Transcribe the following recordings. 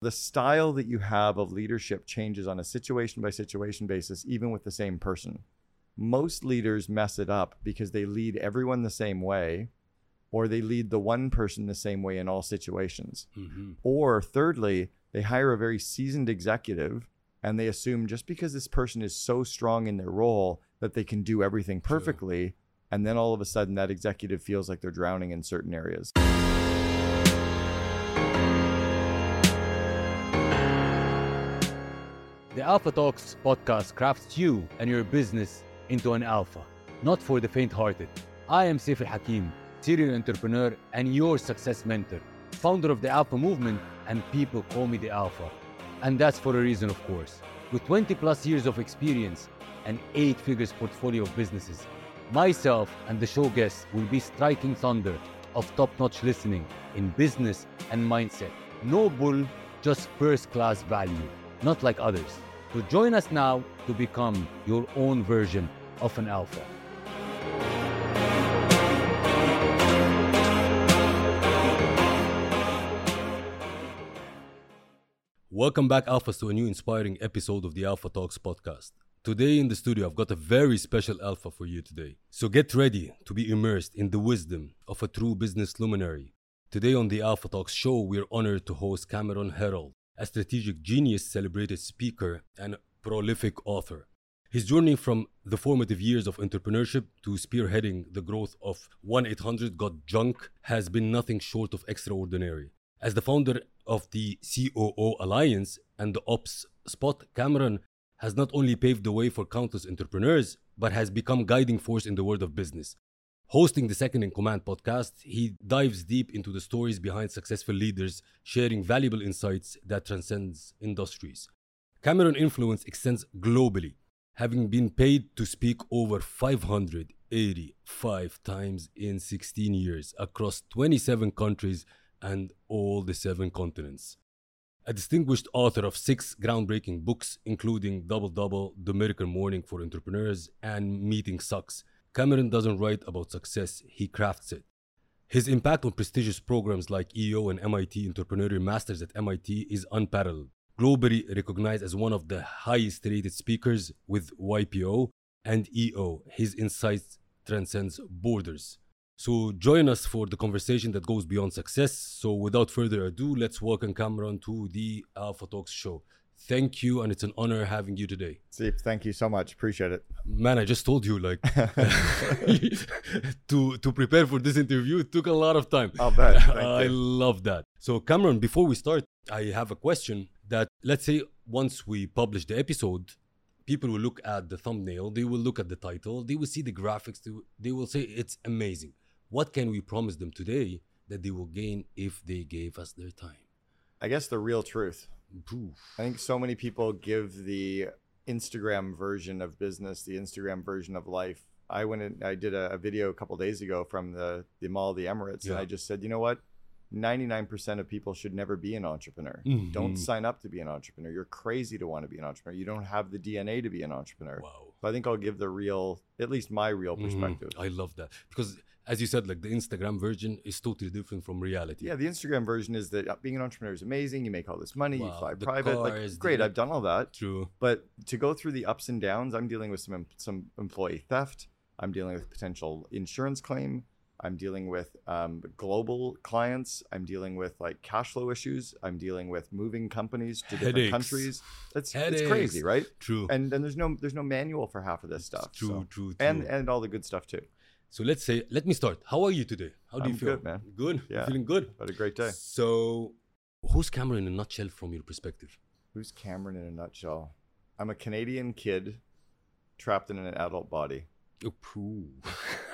The style that you have of leadership changes on a situation by situation basis, even with the same person. Most leaders mess it up because they lead everyone the same way, or they lead the one person the same way in all situations. Mhm. Or thirdly, they hire a very seasoned executive and they assume just because this person is so strong in their role that they can do everything perfectly. And then all of a sudden, that executive feels like they're drowning in certain areas. The Alpha Talks podcast crafts you and your business into an alpha, not for the faint hearted. I am Seif El Hakim, serial entrepreneur and your success mentor, founder of the Alpha movement, and people call me the Alpha. And that's for a reason, of course. With 20 plus years of experience and eight figures portfolio of businesses, myself and the show guests will be striking thunder of top notch listening in business and mindset. No bull, just first class value, not like others. So join us now to become your own version of an alpha. Welcome back, Alphas, to a new inspiring episode of the Alpha Talks podcast. Today in the studio, I've got a very special Alpha for you today. So get ready to be immersed in the wisdom of a true business luminary. Today on the Alpha Talks show, we're honored to host Cameron Herold, a strategic genius, celebrated speaker, and prolific author. His journey from the formative years of entrepreneurship to spearheading the growth of 1 800 Got Junk has been nothing short of extraordinary. As the founder of the COO Alliance and the Ops Spot, Cameron has not only paved the way for countless entrepreneurs, but has become a guiding force in the world of business. Hosting the Second in Command podcast, he dives deep into the stories behind successful leaders, sharing valuable insights that transcends industries. Cameron influence extends globally, having been paid to speak over 585 times in 16 years across 27 countries and all the seven continents. A distinguished author of six groundbreaking books, including Double Double, The Miracle Morning for Entrepreneurs, and Meeting Sucks, Cameron doesn't write about success, he crafts it. His impact on prestigious programs like EO and MIT Entrepreneurial Masters at MIT is unparalleled. Globally recognized as one of the highest rated speakers with YPO and EO, his insights transcends borders. So join us for the conversation that goes beyond success. So without further ado, let's welcome Cameron to the Alpha Talks show. Thank you, and it's an honor having you today. Steve, thank you so much. Appreciate it. Man, I just told you, like, to to prepare for this interview, it took a lot of time. I'll bet. Thank I you. love that. So, Cameron, before we start, I have a question that let's say once we publish the episode, people will look at the thumbnail, they will look at the title, they will see the graphics, they will, they will say it's amazing. What can we promise them today that they will gain if they gave us their time? I guess the real truth. Poof. I think so many people give the Instagram version of business, the Instagram version of life. I went and I did a, a video a couple days ago from the, the Mall of the Emirates, and I just said, you know what? 99% of people should never be an entrepreneur. Mhm. Don't sign up to be an entrepreneur. You're crazy to want to be an entrepreneur. You don't have the DNA to be an entrepreneur. Wow. So I think I'll give the real, at least my real Mhm. perspective. I love that because, as you said, like the Instagram version is totally different from reality. Yeah, the Instagram version is that uh, being an entrepreneur is amazing. You make all this money, you fly private. cars, like, great, the- I've done all that. True. But to go through the ups and downs, I'm dealing with some some employee theft. I'm dealing with potential insurance claim. I'm dealing with um, global clients. I'm dealing with like cash flow issues. I'm dealing with moving companies to different Headaches. countries. It's, it's crazy, right? True. And then there's no there's no manual for half of this stuff. true, so- true, true. And and all the good stuff too. So let's say, let me start. How are you today? How do I'm you feel? good, man. Good. Yeah. Feeling good. But a great day. So, who's Cameron in a nutshell from your perspective? Who's Cameron in a nutshell? I'm a Canadian kid trapped in an adult body. Oh, poo.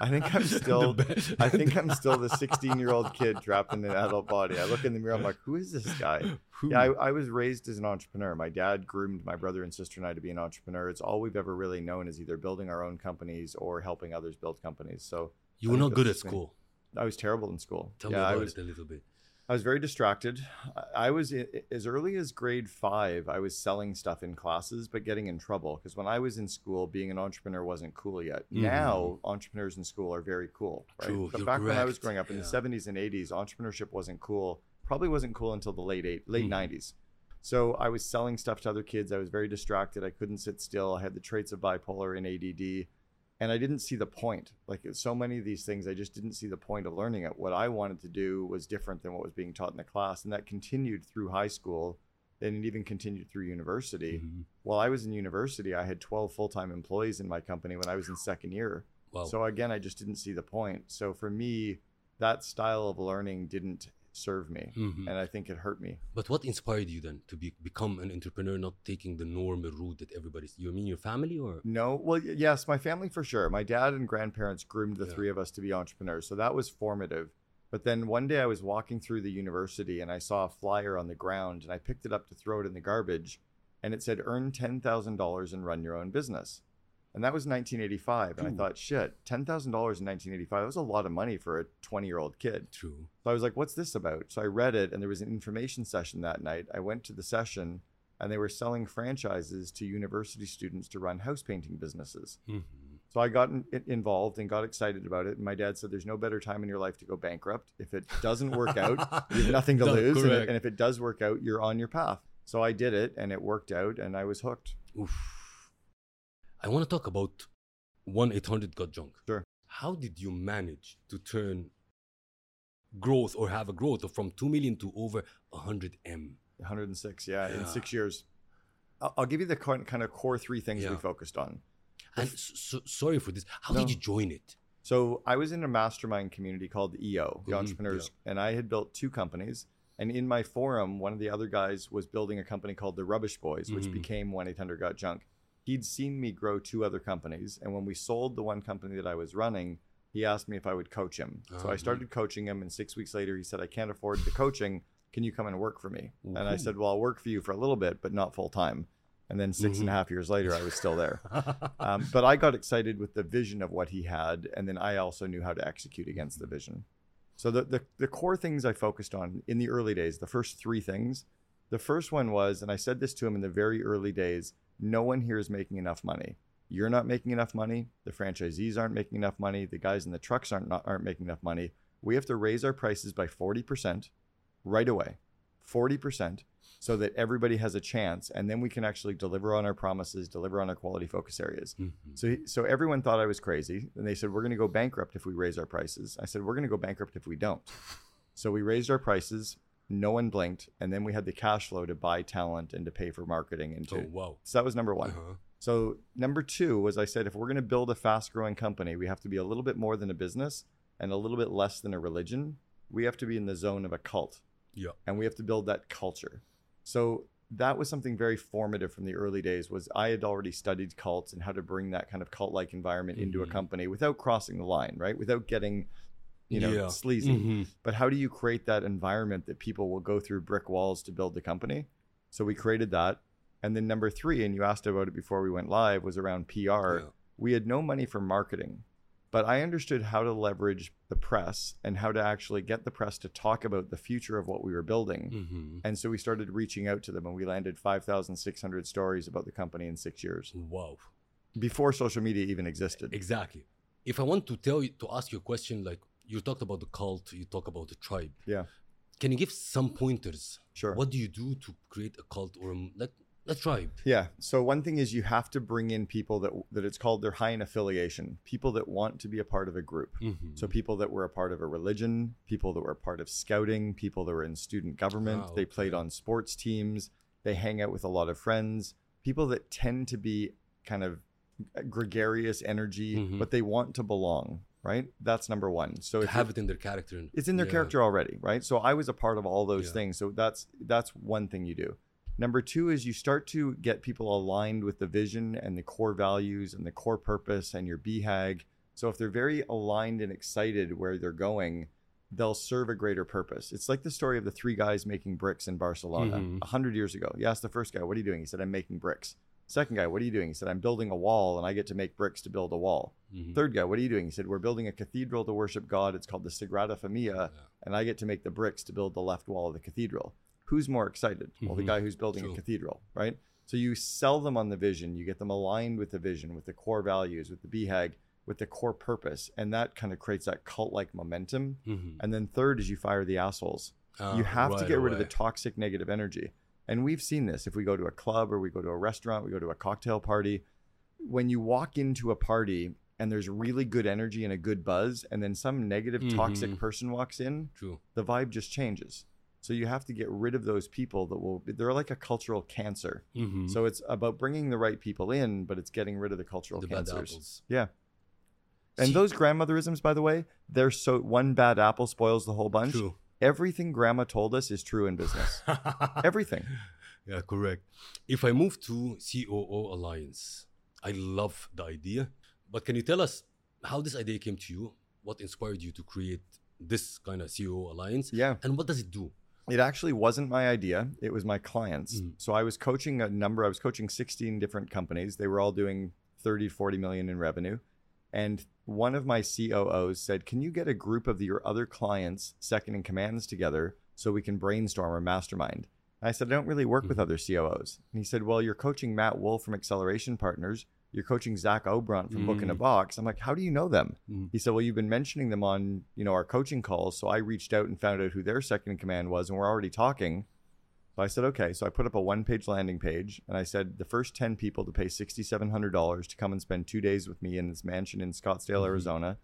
I think I'm still. The I think I'm still the 16 year old kid trapped in an adult body. I look in the mirror. I'm like, who is this guy? Who? Yeah, I, I was raised as an entrepreneur. My dad groomed my brother and sister and I to be an entrepreneur. It's all we've ever really known is either building our own companies or helping others build companies. So you I were not good at school. I was terrible in school. Tell yeah, me I was. it a little bit. I was very distracted. I- was as early as grade five. I was selling stuff in classes, but getting in trouble because when I was in school, being an entrepreneur wasn't cool yet. Mhm. Now, entrepreneurs in school are very cool. Right? True, But back when I was growing up in Yeah. the 70s and 80s, entrepreneurship wasn't cool. probably wasn't cool until the late eight, late Mhm. 90s. So I was selling stuff to other kids. I was very distracted. I couldn't sit still. I had the traits of bipolar and ADD, and I didn't see the point. Like so many of these things, I just didn't see the point of learning it. What I wanted to do was different than what was being taught in the class, and that continued through high school. And it even continued through university. Mhm. While I was in university, I had 12 full time employees in my company when I was in second year. Wow. So again, I just didn't see the point. So for me, that style of learning didn't serve me. Mhm. And I think it hurt me. But what inspired you then to be, become an entrepreneur, not taking the normal route that everybody's? You mean your family or? No, well, yes, my family for sure. My dad and grandparents groomed the Yeah. three of us to be entrepreneurs. So that was formative. But then one day I was walking through the university and I saw a flyer on the ground and I picked it up to throw it in the garbage. And it said, earn $10,000 and run your own business. And that was 1985. And I thought, shit, $10,000 in 1985, that was a lot of money for a 20 year old kid. True. So I was like, what's this about? So I read it, and there was an information session that night. I went to the session, and they were selling franchises to university students to run house painting businesses. Mhm. So I got in, involved and got excited about it. And my dad said, there's no better time in your life to go bankrupt. If it doesn't work out, you have nothing to lose. And, and if it does work out, you're on your path. So I did it, and it worked out, and I was hooked. Oof. I want to talk about 1 800 Got Junk. Sure. How did you manage to turn growth or have a growth of from 2 million to over 100 M? 106, yeah, Yeah. in six years. I'll, I'll give you the kind kind of core three things we focused on. And s so, sorry for this. How No. did you join it? So I was in a mastermind community called EO, the Mhm, entrepreneurs, and I had built two companies. And in my forum, one of the other guys was building a company called the Rubbish Boys, which Mhm. became 1 800 Got Junk. He'd seen me grow two other companies. And when we sold the one company that I was running, he asked me if I would coach him. So I Ah, started coaching him. And six weeks later, he said, I can't afford the coaching. Can you come and work for me? And I said, Well, I'll work for you for a little bit, but not full time. And then six and a Mhm. half years later, I was still there. Um, but I got excited with the vision of what he had, and then I also knew how to execute against the vision. So the, the the core things I focused on in the early days, the first three things. The first one was, and I said this to him in the very early days: no one here is making enough money. You're not making enough money. The franchisees aren't making enough money. The guys in the trucks aren't not, aren't making enough money. We have to raise our prices by forty percent right away, forty percent, so that everybody has a chance, and then we can actually deliver on our promises, deliver on our quality focus areas. Mhm. So, so everyone thought I was crazy, and they said we're going to go bankrupt if we raise our prices. I said we're going to go bankrupt if we don't. So we raised our prices. No one blinked, and then we had the cash flow to buy talent and to pay for marketing and to. Oh, wow. So that was number one. Uh-huh. So number two was I said if we're going to build a fast-growing company, we have to be a little bit more than a business and a little bit less than a religion. We have to be in the zone of a cult Yeah. and we have to build that culture. So that was something very formative from the early days was I had already studied cults and how to bring that kind of cult-like environment into a Mhm. company without crossing the line, right? Without getting you know Yeah. sleazy. Mhm. But how do you create that environment that people will go through brick walls to build the company? So we created that. And then number 3 and you asked about it before we went live was around PR. Yeah. We had no money for marketing. But I understood how to leverage the press and how to actually get the press to talk about the future of what we were building. Mhm. And so we started reaching out to them and we landed 5,600 stories about the company in six years Wow. before social media even existed. Exactly. If I want to tell you to ask you a question, like you talked about the cult, you talk about the tribe. Yeah. Can you give some pointers? Sure. What do you do to create a cult or a, like a tribe? Yeah. So one thing is you have to bring in people that that it's called their high in affiliation, people that want to be a part of a group. Mhm. So people that were a part of a religion, people that were a part of scouting, people that were in student government, Ah, they played on sports teams, they hang out with a lot of friends, people that tend to be kind of gregarious energy, Mhm. but they want to belong, right? That's number 1. So if have it in their character. it's in their Yeah. character already, right? So I was a part of all those Yeah. things. So that's that's one thing you do. Number two is you start to get people aligned with the vision and the core values and the core purpose and your BHAG. So if they're very aligned and excited where they're going, they'll serve a greater purpose. It's like the story of the three guys making bricks in Barcelona a Mhm. hundred years ago. You asked the first guy, "What are you doing?" He said, "I'm making bricks." Second guy, "What are you doing?" He said, "I'm building a wall, and I get to make bricks to build a wall." Mhm. Third guy, what are you doing? He said, We're building a cathedral to worship God. It's called the Sagrada Familia, Yeah. and I get to make the bricks to build the left wall of the cathedral. Who's more excited? Well, the Mhm. guy who's building True. a cathedral, right? So you sell them on the vision, you get them aligned with the vision, with the core values, with the BHAG, with the core purpose, and that kind of creates that cult like momentum. Mhm. And then third is you fire the assholes. Ah, you have to right get rid of the toxic negative energy. And we've seen this if we go to a club or we go to a restaurant, we go to a cocktail party. When you walk into a party and there's really good energy and a good buzz, and then some negative, toxic Mhm. person walks in, True. the vibe just changes. So you have to get rid of those people that will, they're like a cultural cancer. hmm So it's about bringing the right people in, but it's getting rid of the cultural the cancers. Yeah. And those grandmotherisms, by the way, they're so one bad apple spoils the whole bunch. True. Everything grandma told us is true in business. Everything. Yeah, correct. If I move to COO Alliance, I love the idea. But can you tell us how this idea came to you? What inspired you to create this kind of COO Alliance? Yeah. And what does it do? It actually wasn't my idea. It was my clients. Mhm. So I was coaching a number, I was coaching 16 different companies. They were all doing 30, 40 million in revenue. And one of my COOs said, Can you get a group of your other clients, second in commands together so we can brainstorm or mastermind? And I said, I don't really work with Mhm. other COOs. And he said, Well, you're coaching Matt Wolf from Acceleration Partners. You're coaching Zach Obront from Book in a Mm. Box. I'm like, How do you know them? Mm. He said, "Well, you've been mentioning them on, you know, our coaching calls." So I reached out and found out who their second in command was, and we're already talking. So I said, "Okay." So I put up a one-page landing page, and I said, "The first ten people to pay sixty-seven hundred dollars to come and spend two days with me in this mansion in Scottsdale, Mhm. Arizona,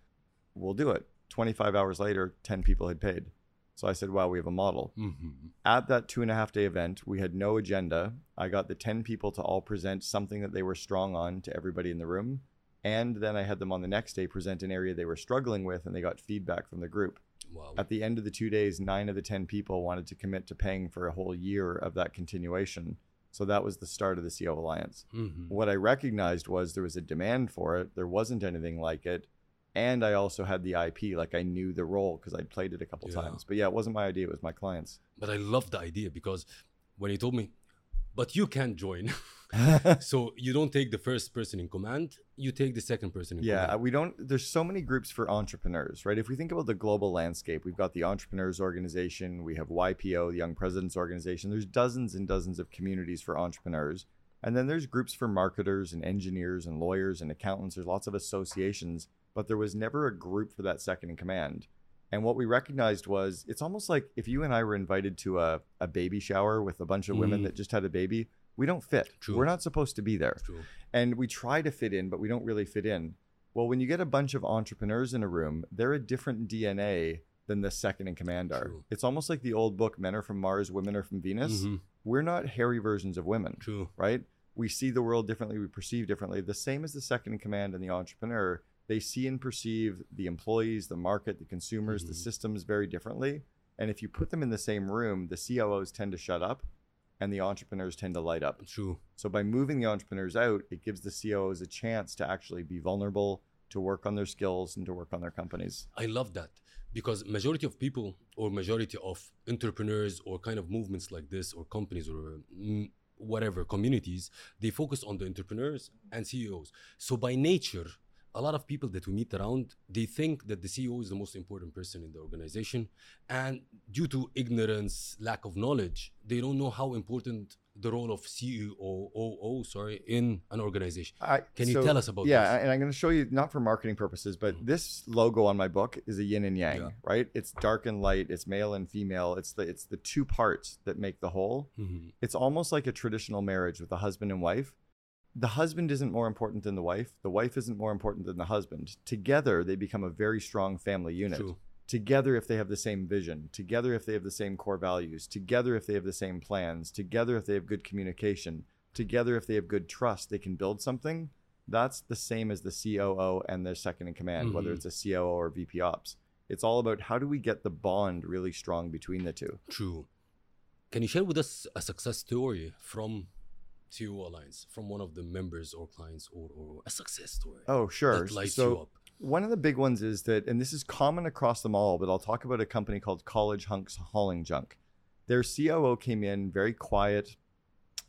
we'll do it." Twenty-five hours later, ten people had paid. So I said, "Wow, we have a model." Mhm. At that two and a half day event, we had no agenda. I got the 10 people to all present something that they were strong on to everybody in the room. And then I had them on the next day present an area they were struggling with, and they got feedback from the group. Wow. At the end of the two days, nine of the 10 people wanted to commit to paying for a whole year of that continuation. So that was the start of the COO Alliance. Mhm. What I recognized was there was a demand for it, there wasn't anything like it. And I also had the IP, like I knew the role because I'd played it a couple Yeah. times. But yeah, it wasn't my idea, it was my clients. But I love the idea because when he told me, but you can't join. so you don't take the first person in command, you take the second person in Yeah, command. we don't. There's so many groups for entrepreneurs, right? If we think about the global landscape, we've got the Entrepreneurs Organization, we have YPO, the Young Presidents Organization. There's dozens and dozens of communities for entrepreneurs. And then there's groups for marketers and engineers and lawyers and accountants. There's lots of associations, but there was never a group for that second in command. And what we recognized was it's almost like if you and I were invited to a, a baby shower with a bunch of women Mhm. that just had a baby, we don't fit. True. We're not supposed to be there True. and we try to fit in, but we don't really fit in. Well, when you get a bunch of entrepreneurs in a room, they're a different DNA than the second in command are. True. It's almost like the old book, Men Are From Mars, Women Are From Venus. Mhm. We're not hairy versions of women, True. right? We see the world differently, we perceive differently. The same as the second in command and the entrepreneur. They see and perceive the employees, the market, the consumers, the Mhm. systems very differently. And if you put them in the same room, the COOs tend to shut up and the entrepreneurs tend to light up. True. So by moving the entrepreneurs out, it gives the COOs a chance to actually be vulnerable, to work on their skills, and to work on their companies. I love that because majority of people or majority of entrepreneurs or kind of movements like this or companies or mm, whatever communities they focus on the entrepreneurs and CEOs. So by nature, a lot of people that we meet around they think that the CEO is the most important person in the organization, and due to ignorance, lack of knowledge, they don't know how important the role of CEO OO sorry in an organization. I, Can you tell us about yeah, this? and I'm going to show you not for marketing purposes, but Mhm. this logo on my book is a yin and yang, Yeah. right? It's dark and light, it's male and female. It's the it's the two parts that make the whole. Mhm. It's almost like a traditional marriage with a husband and wife. The husband isn't more important than the wife. The wife isn't more important than the husband. Together, they become a very strong family unit. True. together if they have the same vision, together if they have the same core values, together if they have the same plans, together if they have good communication, together if they have good trust, they can build something. That's the same as the COO and their second in command, whether Mhm. it's a COO or VP Ops. It's all about how do we get the bond really strong between the two. True. Can you share with us a success story from COO Alliance, from one of the members or clients, or, or a success story Oh, sure. so you up? One of the big ones is that, and this is common across them all, but I'll talk about a company called College Hunks Hauling Junk. Their COO came in very quiet,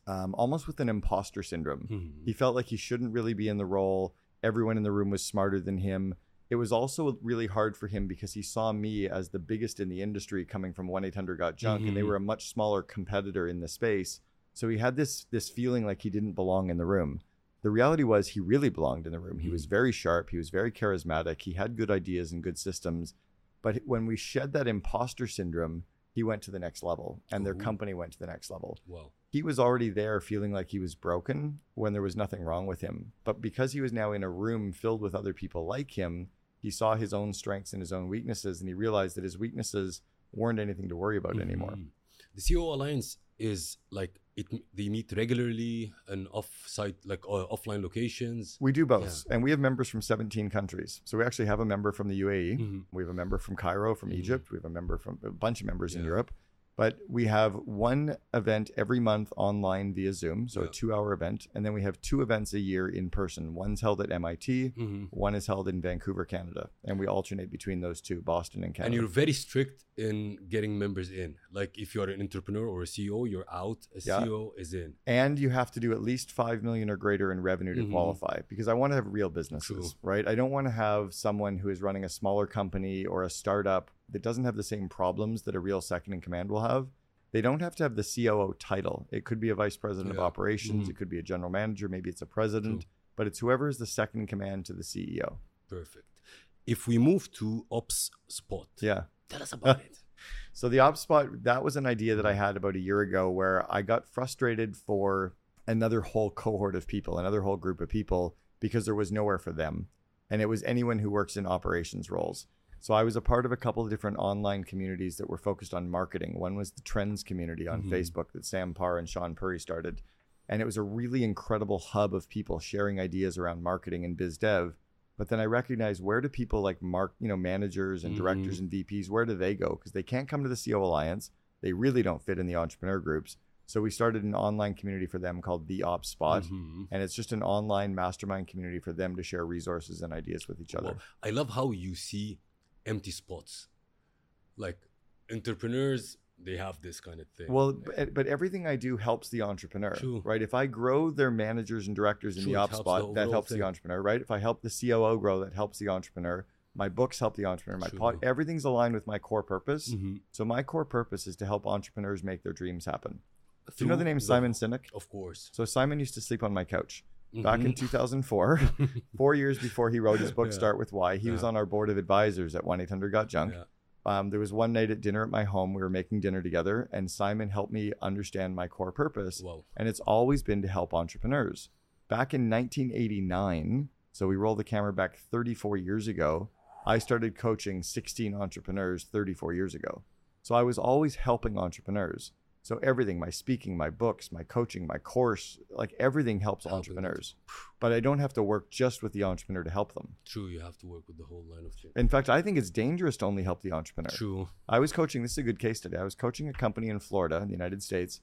um, almost with an imposter syndrome. Mhm. He felt like he shouldn't really be in the role. Everyone in the room was smarter than him. It was also really hard for him because he saw me as the biggest in the industry coming from 1 800 Got Junk, and they Mhm. were a much smaller competitor in the space. So he had this this feeling like he didn't belong in the room. The reality was he really belonged in the room. He was Mhm. very sharp. He was very charismatic. He had good ideas and good systems. But when we shed that imposter syndrome, he went to the next level and their Ooh. company went to the next level. Wow. He was already there feeling like he was broken when there was nothing wrong with him. But because he was now in a room filled with other people like him, he saw his own strengths and his own weaknesses and he realized that his weaknesses weren't anything to worry about anymore. Mhm. The COO Alliance is like it. They meet regularly and off-site, like uh, offline locations. We do both. And we have members from 17 countries. So we actually have a member from the UAE. Mhm. We have a member from Cairo, from Mhm. Egypt. We have a member from a bunch of members in Europe. But we have one event every month online via Zoom, so Yeah. a two hour event. And then we have two events a year in person. One's held at MIT, Mhm. one is held in Vancouver, Canada. And we alternate between those two, Boston and Canada. And you're very strict in getting members in. Like if you're an entrepreneur or a CEO, you're out. A Yeah. CEO is in. and you have to do at least 5 million or greater in revenue to Mhm. qualify because I want to have real businesses, True. right? I don't want to have someone who is running a smaller company or a startup that doesn't have the same problems that a real second in command will have. They don't have to have the COO title. It could be a vice president of Yeah. operations, Mhm. it could be a general manager, maybe it's a president, True. but it's whoever is the second in command to the CEO. Perfect. If we move to Ops Spot, Yeah. tell us about it. So the ops spot, that was an idea that I had about a year ago where I got frustrated for another whole cohort of people, another whole group of people, because there was nowhere for them. And it was anyone who works in operations roles. So I was a part of a couple of different online communities that were focused on marketing. One was the Trends community on Mhm. Facebook that Sam Parr and Sean Puri started. And it was a really incredible hub of people sharing ideas around marketing and biz dev. But then I recognized where do people like mark, you know, managers and directors and VPs, where do they go? Because they can't come to the COO Alliance. They really don't fit in the entrepreneur groups. So we started an online community for them called the Ops Spot. Mhm. And it's just an online mastermind community for them to share resources and ideas with each other. Wow. I love how you see empty spots. Like entrepreneurs, they have this kind of thing. Well, but, but everything I do helps the entrepreneur, True. right? If I grow their managers and directors in True, the ops spot, that helps thing. the entrepreneur, right? If I help the COO grow, that helps the entrepreneur. My books help the entrepreneur. My pod, everything's aligned with my core purpose. Mhm. So my core purpose is to help entrepreneurs make their dreams happen. Do you know the name Simon Sinek? Of course. So Simon used to sleep on my couch back in Mhm. 2004, four years before he wrote his book Yeah. Start with Why. He was on our board of advisors at 1 800 Got Junk. Yeah. Um, there was one night at dinner at my home. We were making dinner together, and Simon helped me understand my core purpose. Wow. And it's always been to help entrepreneurs. Back in 1989, so we roll the camera back 34 years ago, I started coaching 16 entrepreneurs 34 years ago. So I was always helping entrepreneurs. So everything, my speaking, my books, my coaching, my course, like everything helps entrepreneurs. But I don't have to work just with the entrepreneur to help them. True, you have to work with the whole line of things. In fact, I think it's dangerous to only help the entrepreneur. True. I was coaching, this is a good case study. I was coaching a company in Florida, in the United States,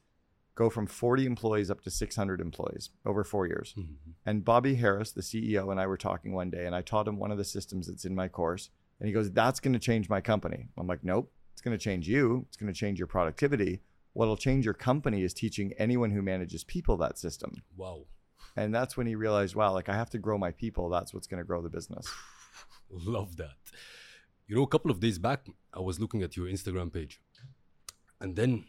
go from 40 employees up to 600 employees over four years. Mhm. And Bobby Harris, the CEO, and I were talking one day, and I taught him one of the systems that's in my course. And he goes, That's going to change my company. I'm like, Nope, it's going to change you. It's going to change your productivity. What'll change your company is teaching anyone who manages people that system. Whoa. And that's when he realized, wow, like I have to grow my people. That's what's going to grow the business. Love that. You know, a couple of days back, I was looking at your Instagram page, and then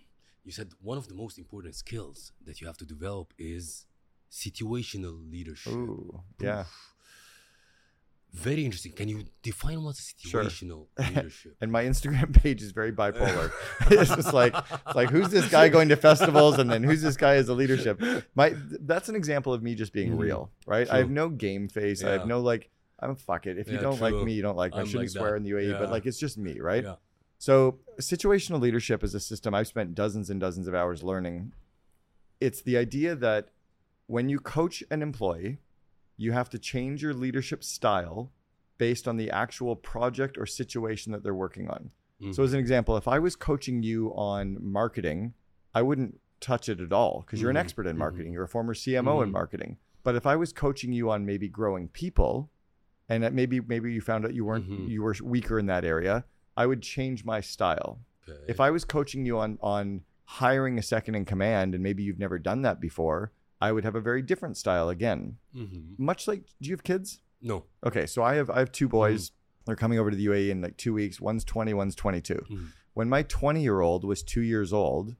you said one of the most important skills that you have to develop is situational leadership. Ooh, yeah. Very interesting. Can you define what's Sure. situational leadership? And my Instagram page is very bipolar. it's just like, it's like who's this guy going to festivals, and then who's this guy as a leadership. My that's an example of me just being Mhm. real, right? I have no game face. I have no like. I'm fuck it. If you don't like me, you don't like me. I I'm shouldn't like swear that. in the UAE, Yeah. but like it's just me, right? Yeah. So situational leadership is a system I've spent dozens and dozens of hours learning. It's the idea that when you coach an employee, you have to change your leadership style based on the actual project or situation that they're working on. Mhm. So, as an example, if I was coaching you on marketing, I wouldn't touch it at all because you're an Mhm, expert in mhm. marketing. You're a former CMO in Mhm. marketing. But if I was coaching you on maybe growing people, and that maybe maybe you found out you weren't you were weaker in that area, I would change my style. Okay. If I was coaching you on on hiring a second in command, and maybe you've never done that before, I would have a very different style again. Mhm. Much like, do you have kids? No. Okay, so I have I have two boys. They're coming over to the UAE in like two weeks. One's 20, one's 22. Mhm. When my 20 year old was two years old,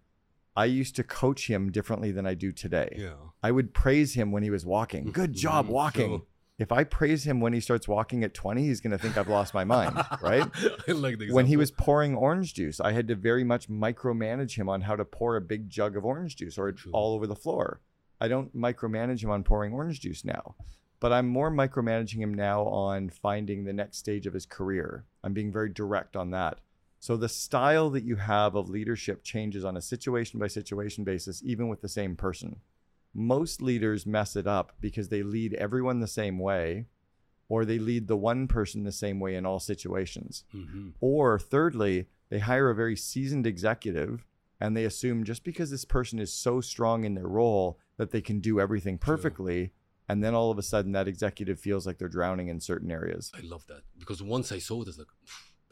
I used to coach him differently than I do today. Yeah. I would praise him when he was walking. Good job Mhm. walking. True. if I praise him when he starts walking at 20, he's going to think I've lost my mind, right? I like the When he was pouring orange juice, I had to very much micromanage him on how to pour a big jug of orange juice or all over the floor. I don't micromanage him on pouring orange juice now, but I'm more micromanaging him now on finding the next stage of his career. I'm being very direct on that. So the style that you have of leadership changes on a situation by situation basis, even with the same person. Most leaders mess it up because they lead everyone the same way, or they lead the one person the same way in all situations. Mhm. Or thirdly, they hire a very seasoned executive and they assume just because this person is so strong in their role that they can do everything True. perfectly. And then all of a sudden, that executive feels like they're drowning in certain areas. I love that because once I saw it, it's like,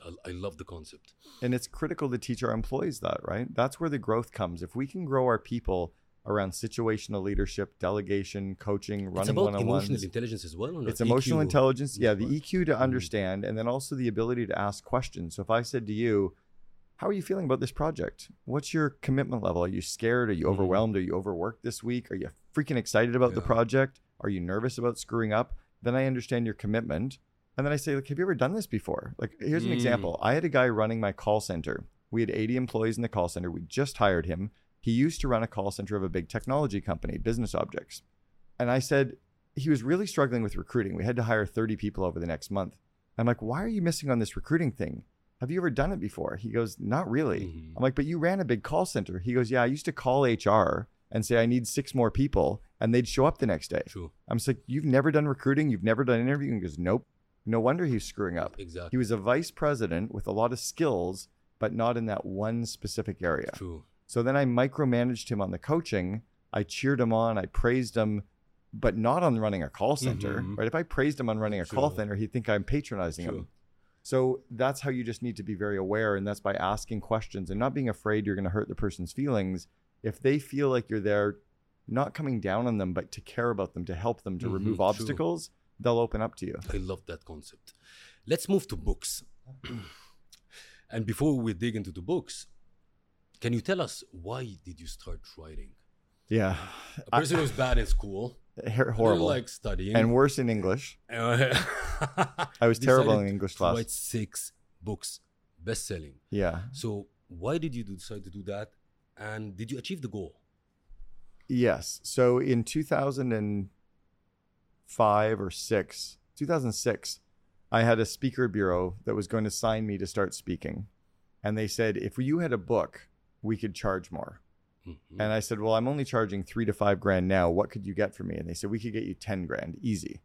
I, I love the concept. And it's critical to teach our employees that, right? That's where the growth comes. If we can grow our people around situational leadership, delegation, coaching, It's running about one on emotional intelligence as well. It's emotional EQ. intelligence. Yeah, the EQ to Mhm. understand, and then also the ability to ask questions. So if I said to you, How are you feeling about this project? What's your commitment level? Are you scared? Are you Mhm. overwhelmed? Are you overworked this week? Are you freaking excited about the project? Are you nervous about screwing up? Then I understand your commitment. And then I say, like, have you ever done this before? Like, here's an Mm. example. I had a guy running my call center. We had 80 employees in the call center. We just hired him. He used to run a call center of a big technology company, Business Objects. And I said, he was really struggling with recruiting. We had to hire 30 people over the next month. I'm like, why are you missing on this recruiting thing? Have you ever done it before? He goes, not really. Mhm. I'm like, but you ran a big call center. He goes, yeah, I used to call HR and say, I need six more people, and they'd show up the next day. True. I'm just like, you've never done recruiting? You've never done interviewing? He goes, nope. No wonder he's screwing up. Exactly. He was a vice president with a lot of skills, but not in that one specific area. True. So then I micromanaged him on the coaching. I cheered him on. I praised him, but not on running a call center, Mhm. right? If I praised him on running a call center, he'd think I'm patronizing True. him. So that's how you just need to be very aware. And that's by asking questions and not being afraid you're going to hurt the person's feelings. If they feel like you're there, not coming down on them, but to care about them, to help them, to Mhm, remove true. obstacles, they'll open up to you. I love that concept. Let's move to books. and before we dig into the books, can you tell us why did you start writing? Yeah. A person who's bad in school, Hor- Horrible. like studying, and worse in English. I was terrible in English class. Write six books, best-selling. Yeah. So why did you decide to do that? And did you achieve the goal? Yes. So in 2005 or 6, 2006, I had a speaker bureau that was going to sign me to start speaking. And they said, if you had a book, we could charge more. Mhm. And I said, well, I'm only charging three to five grand now. What could you get for me? And they said, we could get you 10 grand, easy.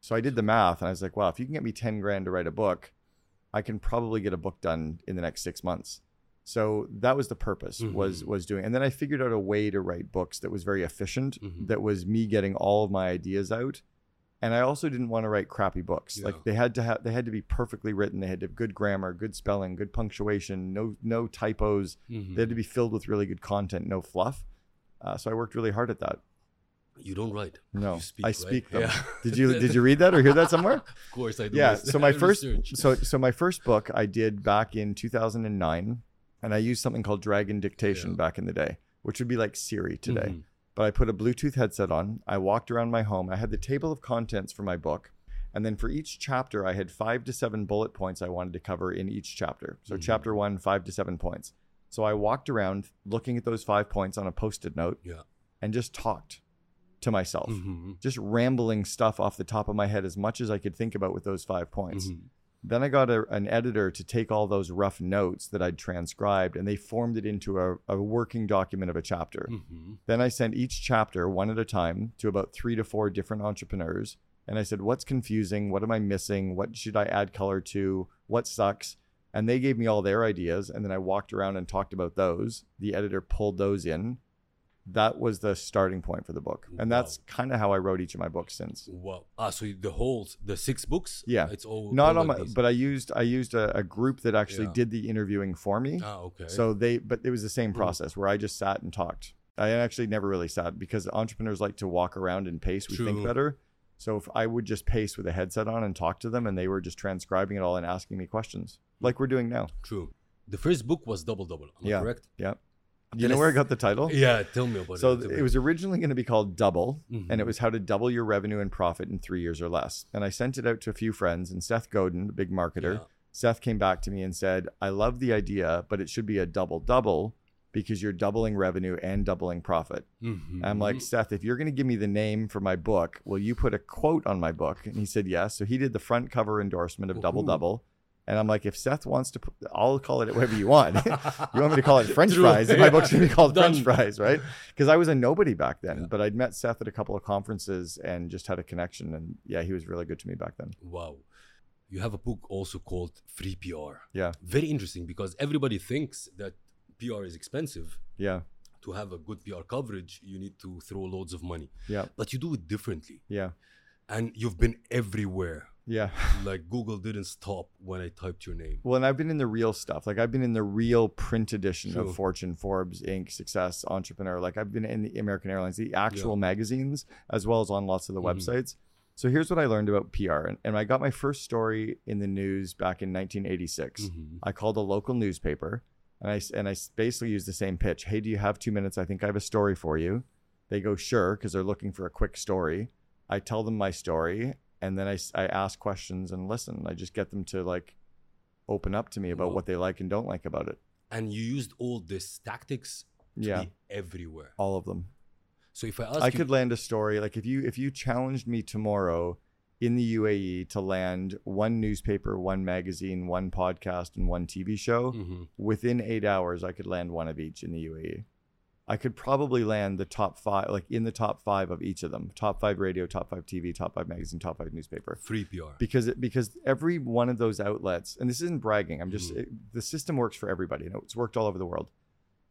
So I did the math and I was like, well, if you can get me 10 grand to write a book, I can probably get a book done in the next six months. So that was the purpose was Mhm. was doing. And then I figured out a way to write books that was very efficient, Mhm. that was me getting all of my ideas out. And I also didn't want to write crappy books. Yeah. Like they had to have they had to be perfectly written. They had to have good grammar, good spelling, good punctuation, no no typos. Mhm. They had to be filled with really good content, no fluff. Uh, so I worked really hard at that. You don't write. No, speak, I right? speak them. Yeah. Did you did you read that or hear that somewhere? Of course I do. yeah. So my first so so my first book I did back in 2009, and I used something called Dragon Dictation Yeah. back in the day, which would be like Siri today. Mhm. But I put a Bluetooth headset on. I walked around my home. I had the table of contents for my book. And then for each chapter, I had five to seven bullet points I wanted to cover in each chapter. So, Mhm. chapter one, five to seven points. So, I walked around looking at those five points on a post it note Yeah. and just talked to myself, Mhm. just rambling stuff off the top of my head as much as I could think about with those five points. Mhm. Then I got a, an editor to take all those rough notes that I'd transcribed and they formed it into a, a working document of a chapter. Mhm. Then I sent each chapter one at a time to about three to four different entrepreneurs. And I said, What's confusing? What am I missing? What should I add color to? What sucks? And they gave me all their ideas. And then I walked around and talked about those. The editor pulled those in. That was the starting point for the book. And that's kind of how I wrote each of my books since. Wow. Ah, so the whole the six books. Yeah. It's all Not all on like my, these. but I used I used a, a group that actually Yeah. did the interviewing for me. ah, okay. So they, but it was the same Mm. process where I just sat and talked. I actually never really sat because entrepreneurs like to walk around and pace. We think True. better. So if I would just pace with a headset on and talk to them, and they were just transcribing it all and asking me questions, like we're doing now. True. The first book was double double. Am I Yeah. correct? Yeah. You know where I got the title? Yeah, tell me about So it. Tell it was originally going to be called Double, Mhm. and it was how to double your revenue and profit in three years or less. And I sent it out to a few friends, and Seth Godin, a big marketer, Yeah. Seth came back to me and said, I love the idea, but it should be a double double because you're doubling revenue and doubling profit. Mhm. I'm like, Seth, if you're going to give me the name for my book, will you put a quote on my book? And he said, yes. So he did the front cover endorsement of Double Double. And I'm like, if Seth wants to, put, I'll call it whatever you want. you want me to call it French fries? My book's going to be called French fries, right? Because I was a nobody back then. Yeah. But I'd met Seth at a couple of conferences and just had a connection. And yeah, he was really good to me back then. wow. You have a book also called Free PR. Yeah. Very interesting because everybody thinks that PR is expensive. Yeah. To have a good PR coverage, you need to throw loads of money. Yeah. But you do it differently. Yeah. And you've been everywhere. Yeah. Like Google didn't stop when I typed your name. Well, and I've been in the real stuff. Like I've been in the real print edition True. of Fortune, Forbes, Inc., Success, Entrepreneur. Like I've been in the American Airlines, the actual magazines, as well as on lots of the Mhm. websites. So here's what I learned about PR. And, and I got my first story in the news back in 1986. Mhm. I called a local newspaper and I, and I basically used the same pitch. Hey, do you have two minutes? I think I have a story for you. They go, sure, because they're looking for a quick story. I tell them my story and then I, I ask questions and listen. I just get them to like open up to me about Wow. what they like and don't like about it. And you used all these tactics to Yeah, be everywhere. all of them. So if I ask I you, could land a story like if you if you challenged me tomorrow in the UAE to land one newspaper, one magazine, one podcast, and one TV show. Mhm. within eight hours, I could land one of each in the UAE. I could probably land the top five, like in the top five of each of them: top five radio, top five TV, top five magazine, top five newspaper. free PR. Because it, because every one of those outlets, and this isn't bragging, I'm just Mhm. it- the system works for everybody. You know, it's worked all over the world.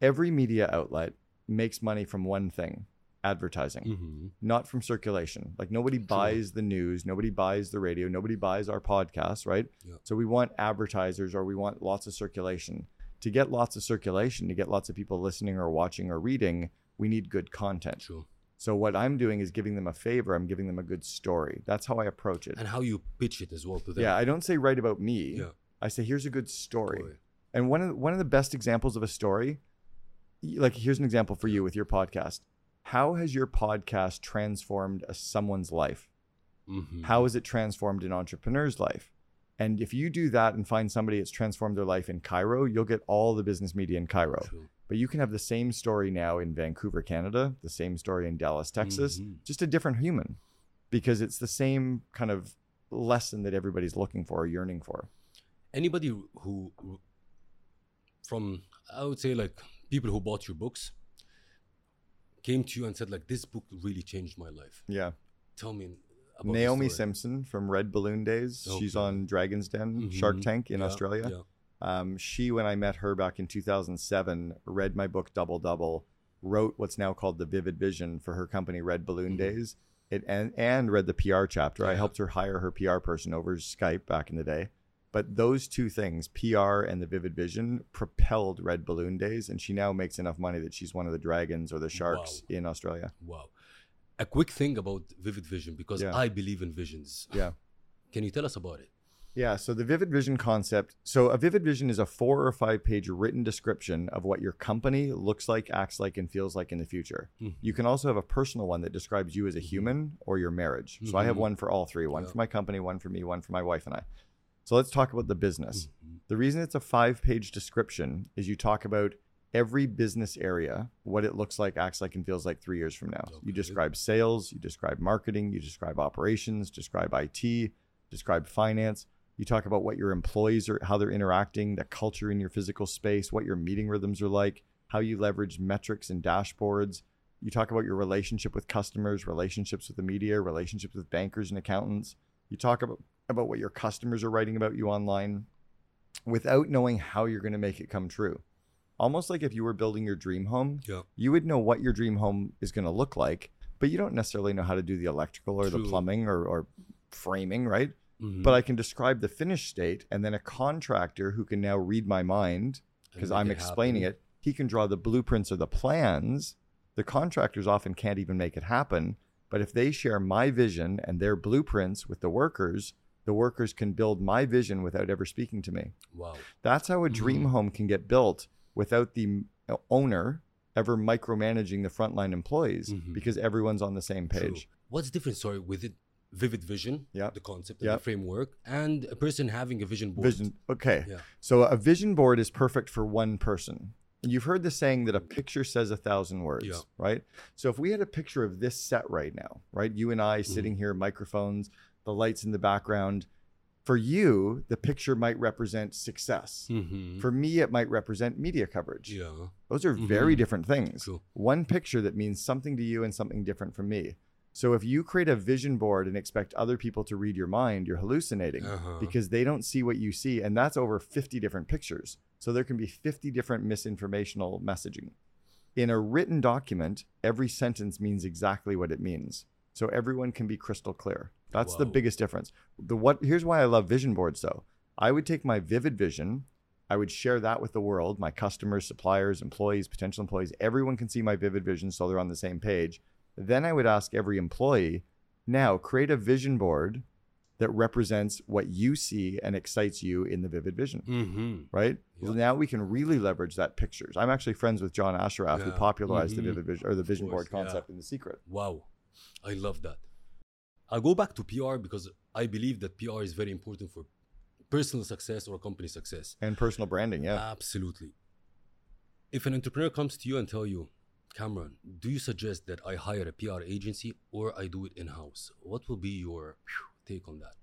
Every media outlet makes money from one thing: advertising Mhm. not from circulation. Like nobody buys the news, nobody buys the radio, nobody buys our podcast, right? Yeah. So we want advertisers or we want lots of circulation. To get lots of circulation, to get lots of people listening or watching or reading, we need good content. True. So what I'm doing is giving them a favor, I'm giving them a good story. That's how I approach it. And how you pitch it as well to them. Yeah, I don't say write about me. Yeah. I say here's a good story. Story. And one of the, one of the best examples of a story, like here's an example for you with your podcast. How has your podcast transformed a, someone's life? Mhm. How has it transformed an entrepreneur's life? And if you do that and find somebody that's transformed their life in Cairo, you'll get all the business media in Cairo. True. But you can have the same story now in Vancouver, Canada, the same story in Dallas, Texas, Mhm. just a different human because it's the same kind of lesson that everybody's looking for or yearning for. Anybody who, from I would say like people who bought your books came to you and said like this book really changed my life. Yeah. Tell me Naomi. Simson from Red Balloon Days. She's on Dragon's Den, Shark Mhm. Tank in Yeah, Australia. Yeah. Um, she, when I met her back in 2007, read my book Double Double, wrote what's now called the Vivid Vision for her company Red Balloon Mhm. Days, it and and read the PR chapter. I helped her hire her PR person over Skype back in the day. But those two things, PR and the Vivid Vision, propelled Red Balloon Days, and she now makes enough money that she's one of the dragons or the sharks in Australia. Wow. A quick thing about Vivid Vision because Yeah. I believe in visions. Yeah. Can you tell us about it? Yeah, so the Vivid Vision concept. So a Vivid Vision is a four or five page written description of what your company looks like, acts like, and feels like in the future. Mhm. You can also have a personal one that describes you as a human or your marriage. So I have Mhm. one for all three one Yeah. for my company, one for me, one for my wife and I. So let's talk about the business. Mhm. The reason it's a five page description is you talk about every business area, what it looks like, acts like, and feels like three years from now. You describe sales, you describe marketing, you describe operations, describe IT, describe finance. You talk about what your employees are, how they're interacting, the culture in your physical space, what your meeting rhythms are like, how you leverage metrics and dashboards. You talk about your relationship with customers, relationships with the media, relationships with bankers and accountants. You talk about, about what your customers are writing about you online without knowing how you're going to make it come true. Almost like if you were building your dream home, Yeah. you would know what your dream home is going to look like, but you don't necessarily know how to do the electrical or the plumbing or, or framing, right? Mhm. But I can describe the finished state, and then a contractor who can now read my mind because I'm it explaining happen. it, he can draw the blueprints or the plans. The contractors often can't even make it happen. But if they share my vision and their blueprints with the workers, the workers can build my vision without ever speaking to me. Wow. That's how a dream Mhm. home can get built without the owner ever micromanaging the frontline employees Mhm. because everyone's on the same True. page. What's different, sorry, with it, vivid vision, Yeah. the concept and Yeah. the framework, and a person having a vision board? Vision. Okay. Yeah. So a vision board is perfect for one person. You've heard the saying that a picture says a thousand words, Yeah. right? So if we had a picture of this set right now, right? You and I Mm-hmm. sitting here, microphones, the lights in the background. For you, the picture might represent success. Mhm. For me, it might represent media coverage. yeah. Those are very Mhm. different things. True. One picture that means something to you and something different from me. So if you create a vision board and expect other people to read your mind, you're hallucinating Uh-huh. because they don't see what you see. And that's over 50 different pictures. So there can be 50 different misinformational messaging. In a written document, every sentence means exactly what it means. So everyone can be crystal clear. That's the biggest difference. The what here's why I love vision boards though. I would take my vivid vision, I would share that with the world, my customers, suppliers, employees, potential employees. Everyone can see my vivid vision so they're on the same page. Then I would ask every employee, now create a vision board that represents what you see and excites you in the vivid vision, Mhm. right? Yeah. Well, now we can really leverage that pictures. I'm actually friends with John Assaraf, who Yeah. popularized Mhm. the vivid vision or the vision board concept yeah. in The Secret. Wow. I love that. I'll go back to PR because I believe that PR is very important for personal success or company success. And personal branding, yeah. Absolutely. If an entrepreneur comes to you and tell you, Cameron, do you suggest that I hire a PR agency or I do it in-house? What will be your take on that?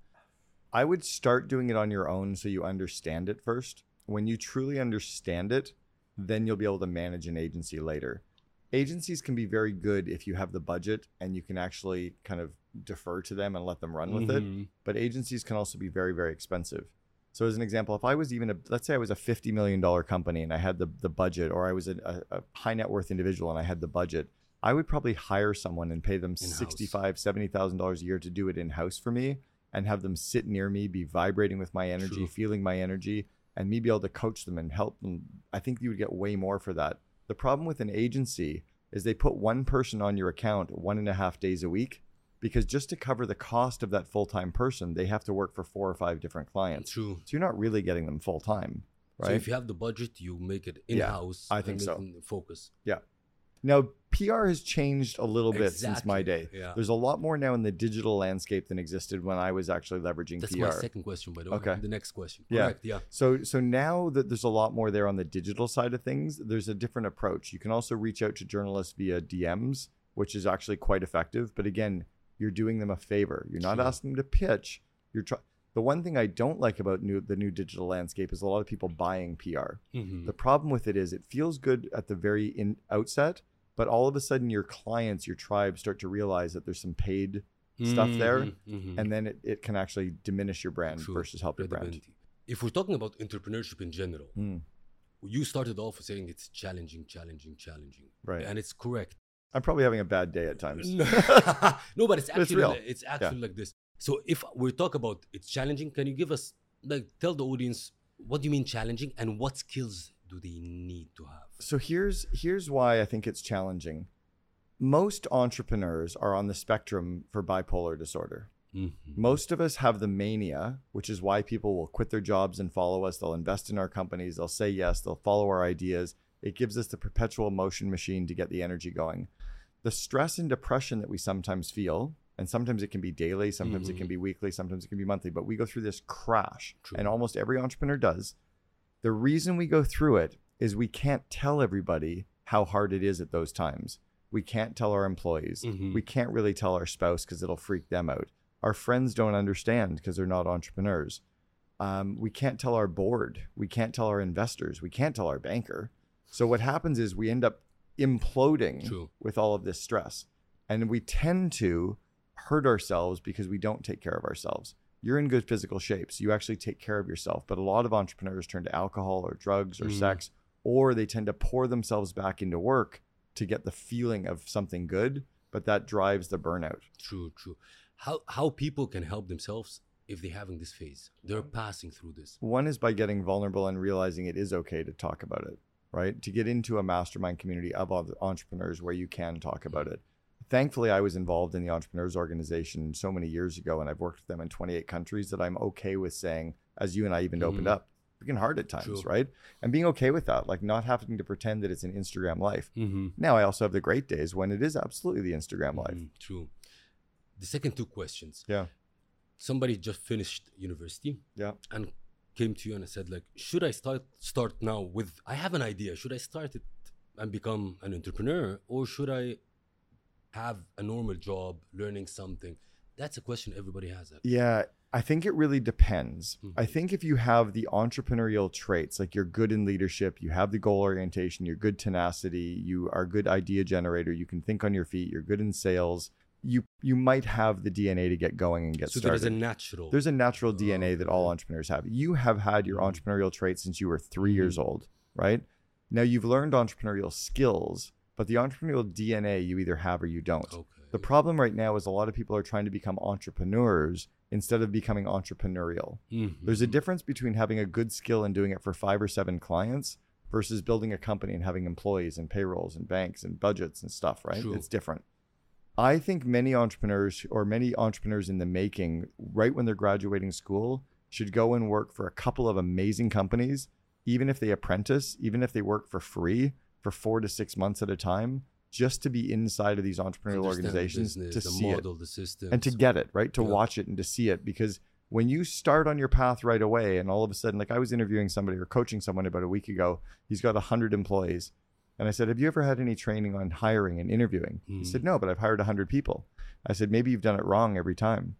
I would start doing it on your own so you understand it first. When you truly understand it, then you'll be able to manage an agency later. Agencies can be very good if you have the budget and you can actually kind of defer to them and let them run with it. Mhm. But agencies can also be very, very expensive. So, as an example, if I was even a, let's say I was a $50 million company and I had the, the budget, or I was a, a, high net worth individual and I had the budget, I would probably hire someone and pay them In-house. $65,000, $70,000 a year to do it in house for me and have them sit near me, be vibrating with my energy, True. feeling my energy, and me be able to coach them and help them. I think you would get way more for that. The problem with an agency is they put one person on your account one and a half days a week because just to cover the cost of that full-time person, they have to work for four or five different clients. True. So you're not really getting them full time, right? So if you have the budget, you make it in-house. Yeah, I think so. Focus. Yeah. Now, PR has changed a little bit since my day. yeah. There's a lot more now in the digital landscape than existed when I was actually leveraging That's PR. my second question, by the way. Okay. The next question. Yeah. Correct. Yeah. So so now that there's a lot more there on the digital side of things, there's a different approach. You can also reach out to journalists via DMs, which is actually quite effective. But again, you're doing them a favor. You're not asking them to pitch. You're trying. The one thing I don't like about new the new digital landscape is a lot of people buying PR. Mhm. The problem with it is it feels good at the very in outset, but all of a sudden your clients, your tribe start to realize that there's some paid stuff there, Mhm, mhm. and then it, it can actually diminish your brand True. versus help your brand. If we're talking about entrepreneurship in general, Hmm, you started off saying it's challenging, challenging, challenging. right. And it's correct. I'm probably having a bad day at times. no, but it's it's actually real. it's actually like this. So if we talk about it's challenging, can you give us like tell the audience what do you mean challenging and what skills do they need to have? So here's here's why I think it's challenging. Most entrepreneurs are on the spectrum for bipolar disorder. Mhm. Most of us have the mania, which is why people will quit their jobs and follow us. They'll invest in our companies. They'll say yes. They'll follow our ideas. It gives us the perpetual motion machine to get the energy going. The stress and depression that we sometimes feel, and sometimes it can be daily, sometimes it Mhm. can be weekly, sometimes it can be monthly, but we go through this crash, True. and almost every entrepreneur does. The reason we go through it is we can't tell everybody how hard it is at those times. We can't tell our employees. Mhm. We can't really tell our spouse because it'll freak them out. Our friends don't understand because they're not entrepreneurs. Um, we can't tell our board. We can't tell our investors. We can't tell our banker. So what happens is we end up imploding True. with all of this stress. And we tend to hurt ourselves because we don't take care of ourselves. You're in good physical shape, so you actually take care of yourself. But a lot of entrepreneurs turn to alcohol or drugs or Mhm. sex, or they tend to pour themselves back into work to get the feeling of something good, but that drives the burnout. True, true. How how people can help themselves if they're having this phase? They're passing through this. One is by getting vulnerable and realizing it is okay to talk about it, right? To get into a mastermind community of other entrepreneurs where you can talk about it. Thankfully, I was involved in the Entrepreneurs Organization so many years ago, and I've worked with them in 28 countries that I'm okay with saying, as you and I even opened Mhm. up, freaking hard at times, True. right? And being okay with that, like not having to pretend that it's an Instagram life. Mm-hmm. Now I also have the great days when it is absolutely the Instagram life. Mhm, True. The second two questions. Yeah. Somebody just finished university Yeah. and came to you and said, like, should I start start now with I have an idea. Should I start it and become an entrepreneur or should I have a normal job, learning something? That's a question everybody has. actually. Yeah, I think it really depends. Mhm. I think if you have the entrepreneurial traits, like you're good in leadership, you have the goal orientation, you're good tenacity, you are a good idea generator, you can think on your feet, you're good in sales, you you might have the DNA to get going and get So started. is a natural. There's a natural Oh, DNA that all entrepreneurs have. You have had your Mhm. entrepreneurial traits since you were 3 years Mhm. old, right? Now you've learned entrepreneurial skills, but the entrepreneurial DNA you either have or you don't. okay. The problem right now is a lot of people are trying to become entrepreneurs instead of becoming entrepreneurial. Mhm. There's a difference between having a good skill and doing it for five or seven clients versus building a company and having employees and payrolls and banks and budgets and stuff, right? True. It's different. I think many entrepreneurs or many entrepreneurs in the making, right when they're graduating school, should go and work for a couple of amazing companies, even if they apprentice, even if they work for free for four to six months at a time, just to be inside of these entrepreneurial Understand organizations business, to see it the system, and to get it right? To Yeah. watch it and to see it. Because when you start on your path right away and all of a sudden like i was interviewing somebody or coaching someone about a week ago he's got 100 employees. And i said have you ever had any training on hiring and interviewing? He Mhm. said no but i've hired 100 people. I said maybe you've done it wrong every time.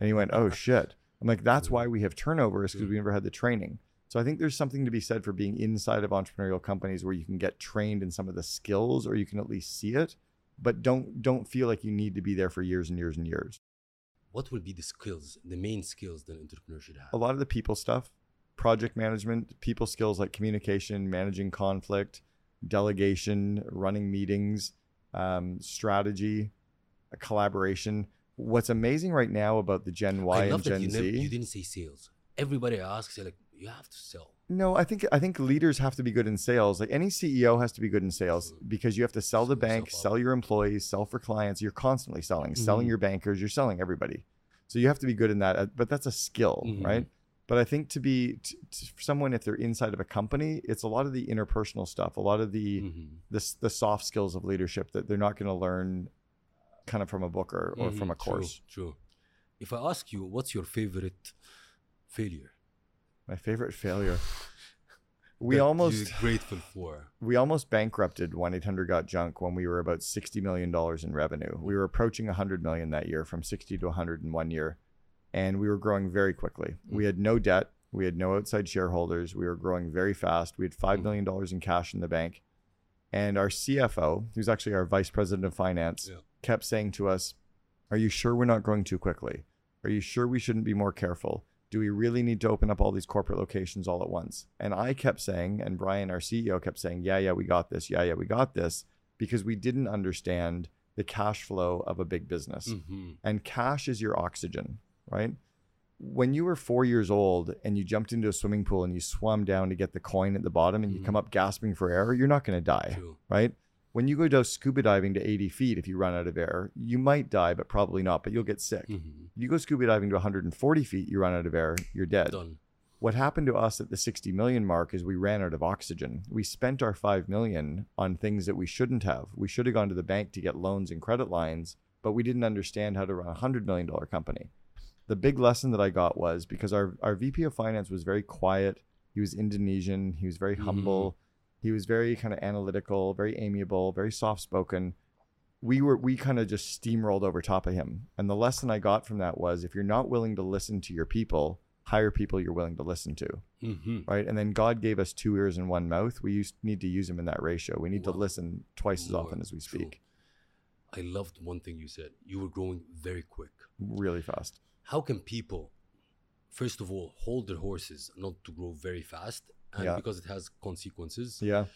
And he went oh shit. I'm like that's why we have turnover is because we never had the training so i think there's something to be said for being inside of entrepreneurial companies where you can get trained in some of the skills or you can at least see it but don't don't feel like you need to be there for years and years and years what will be the skills, the main skills that an entrepreneur should have? a lot of the people stuff project management people skills like communication managing conflict delegation running meetings um, strategy collaboration what's amazing right now about the gen y and gen you, z never, you didn't say sales. Everybody asks, like, you have to sell. no i think i think leaders have to be good in sales like any ceo has to be good in sales True. because you have to sell the bank sell your employees sell for clients you're constantly selling selling Mhm. your bankers you're selling everybody so you have to be good in that uh, but that's a skill Mhm. right but i think to be t- t- for someone if they're inside of a company it's a lot of the interpersonal stuff a lot of the Mhm. the, the soft skills of leadership that they're not going to learn kind of from a book or, or from a course True, true. If I ask you, what's your favorite failure? My favorite failure. We almost grateful for. we almost bankrupted 1-800 got junk when we were about 60 million dollars in revenue. We were approaching 100 million that year from 60 to 100 in one year and we were growing very quickly. We had no debt. We had no outside shareholders. We were growing very fast. We had 5 Mhm. million dollars in cash in the bank. And our cfo who's actually our vice president of finance Yeah. kept saying to us are you sure we're not growing too quickly? Are you sure we shouldn't be more careful do we really need to open up all these corporate locations all at once? And I kept saying, and Brian, our CEO, kept saying, yeah, yeah, we got this. Yeah, yeah, we got this. Because we didn't understand the cash flow of a big business. Mhm. And cash is your oxygen, right? When you were four years old and you jumped into a swimming pool and you swam down to get the coin at the bottom and you Mhm. come up gasping for air, you're not going to die True. right? When you go down scuba diving to 80 feet, if you run out of air, you might die, but probably not, but you'll get sick. Mhm. You go scuba diving to 140 feet, you run out of air, you're dead. Done. What happened to us at the 60 million mark is we ran out of oxygen. We spent our 5 million on things that we shouldn't have. We should have gone to the bank to get loans and credit lines, but we didn't understand how to run a $100 million company. The big lesson that I got was because our, our VP of finance was very quiet. He was Indonesian. He was very Mhm. humble. He was very kind of analytical, very amiable, very soft spoken. We were we kind of just steamrolled over top of him. And the lesson I got from that was if you're not willing to listen to your people, hire people you're willing to listen to, Mhm. right? And then God gave us two ears and one mouth. We used, need to use them in that ratio. We need to listen twice as often as we true. speak, I loved one thing you said. You were growing very quick. really fast. How can people, first of all, hold their horses not to grow very fast? And Yeah. because it has consequences, Yeah.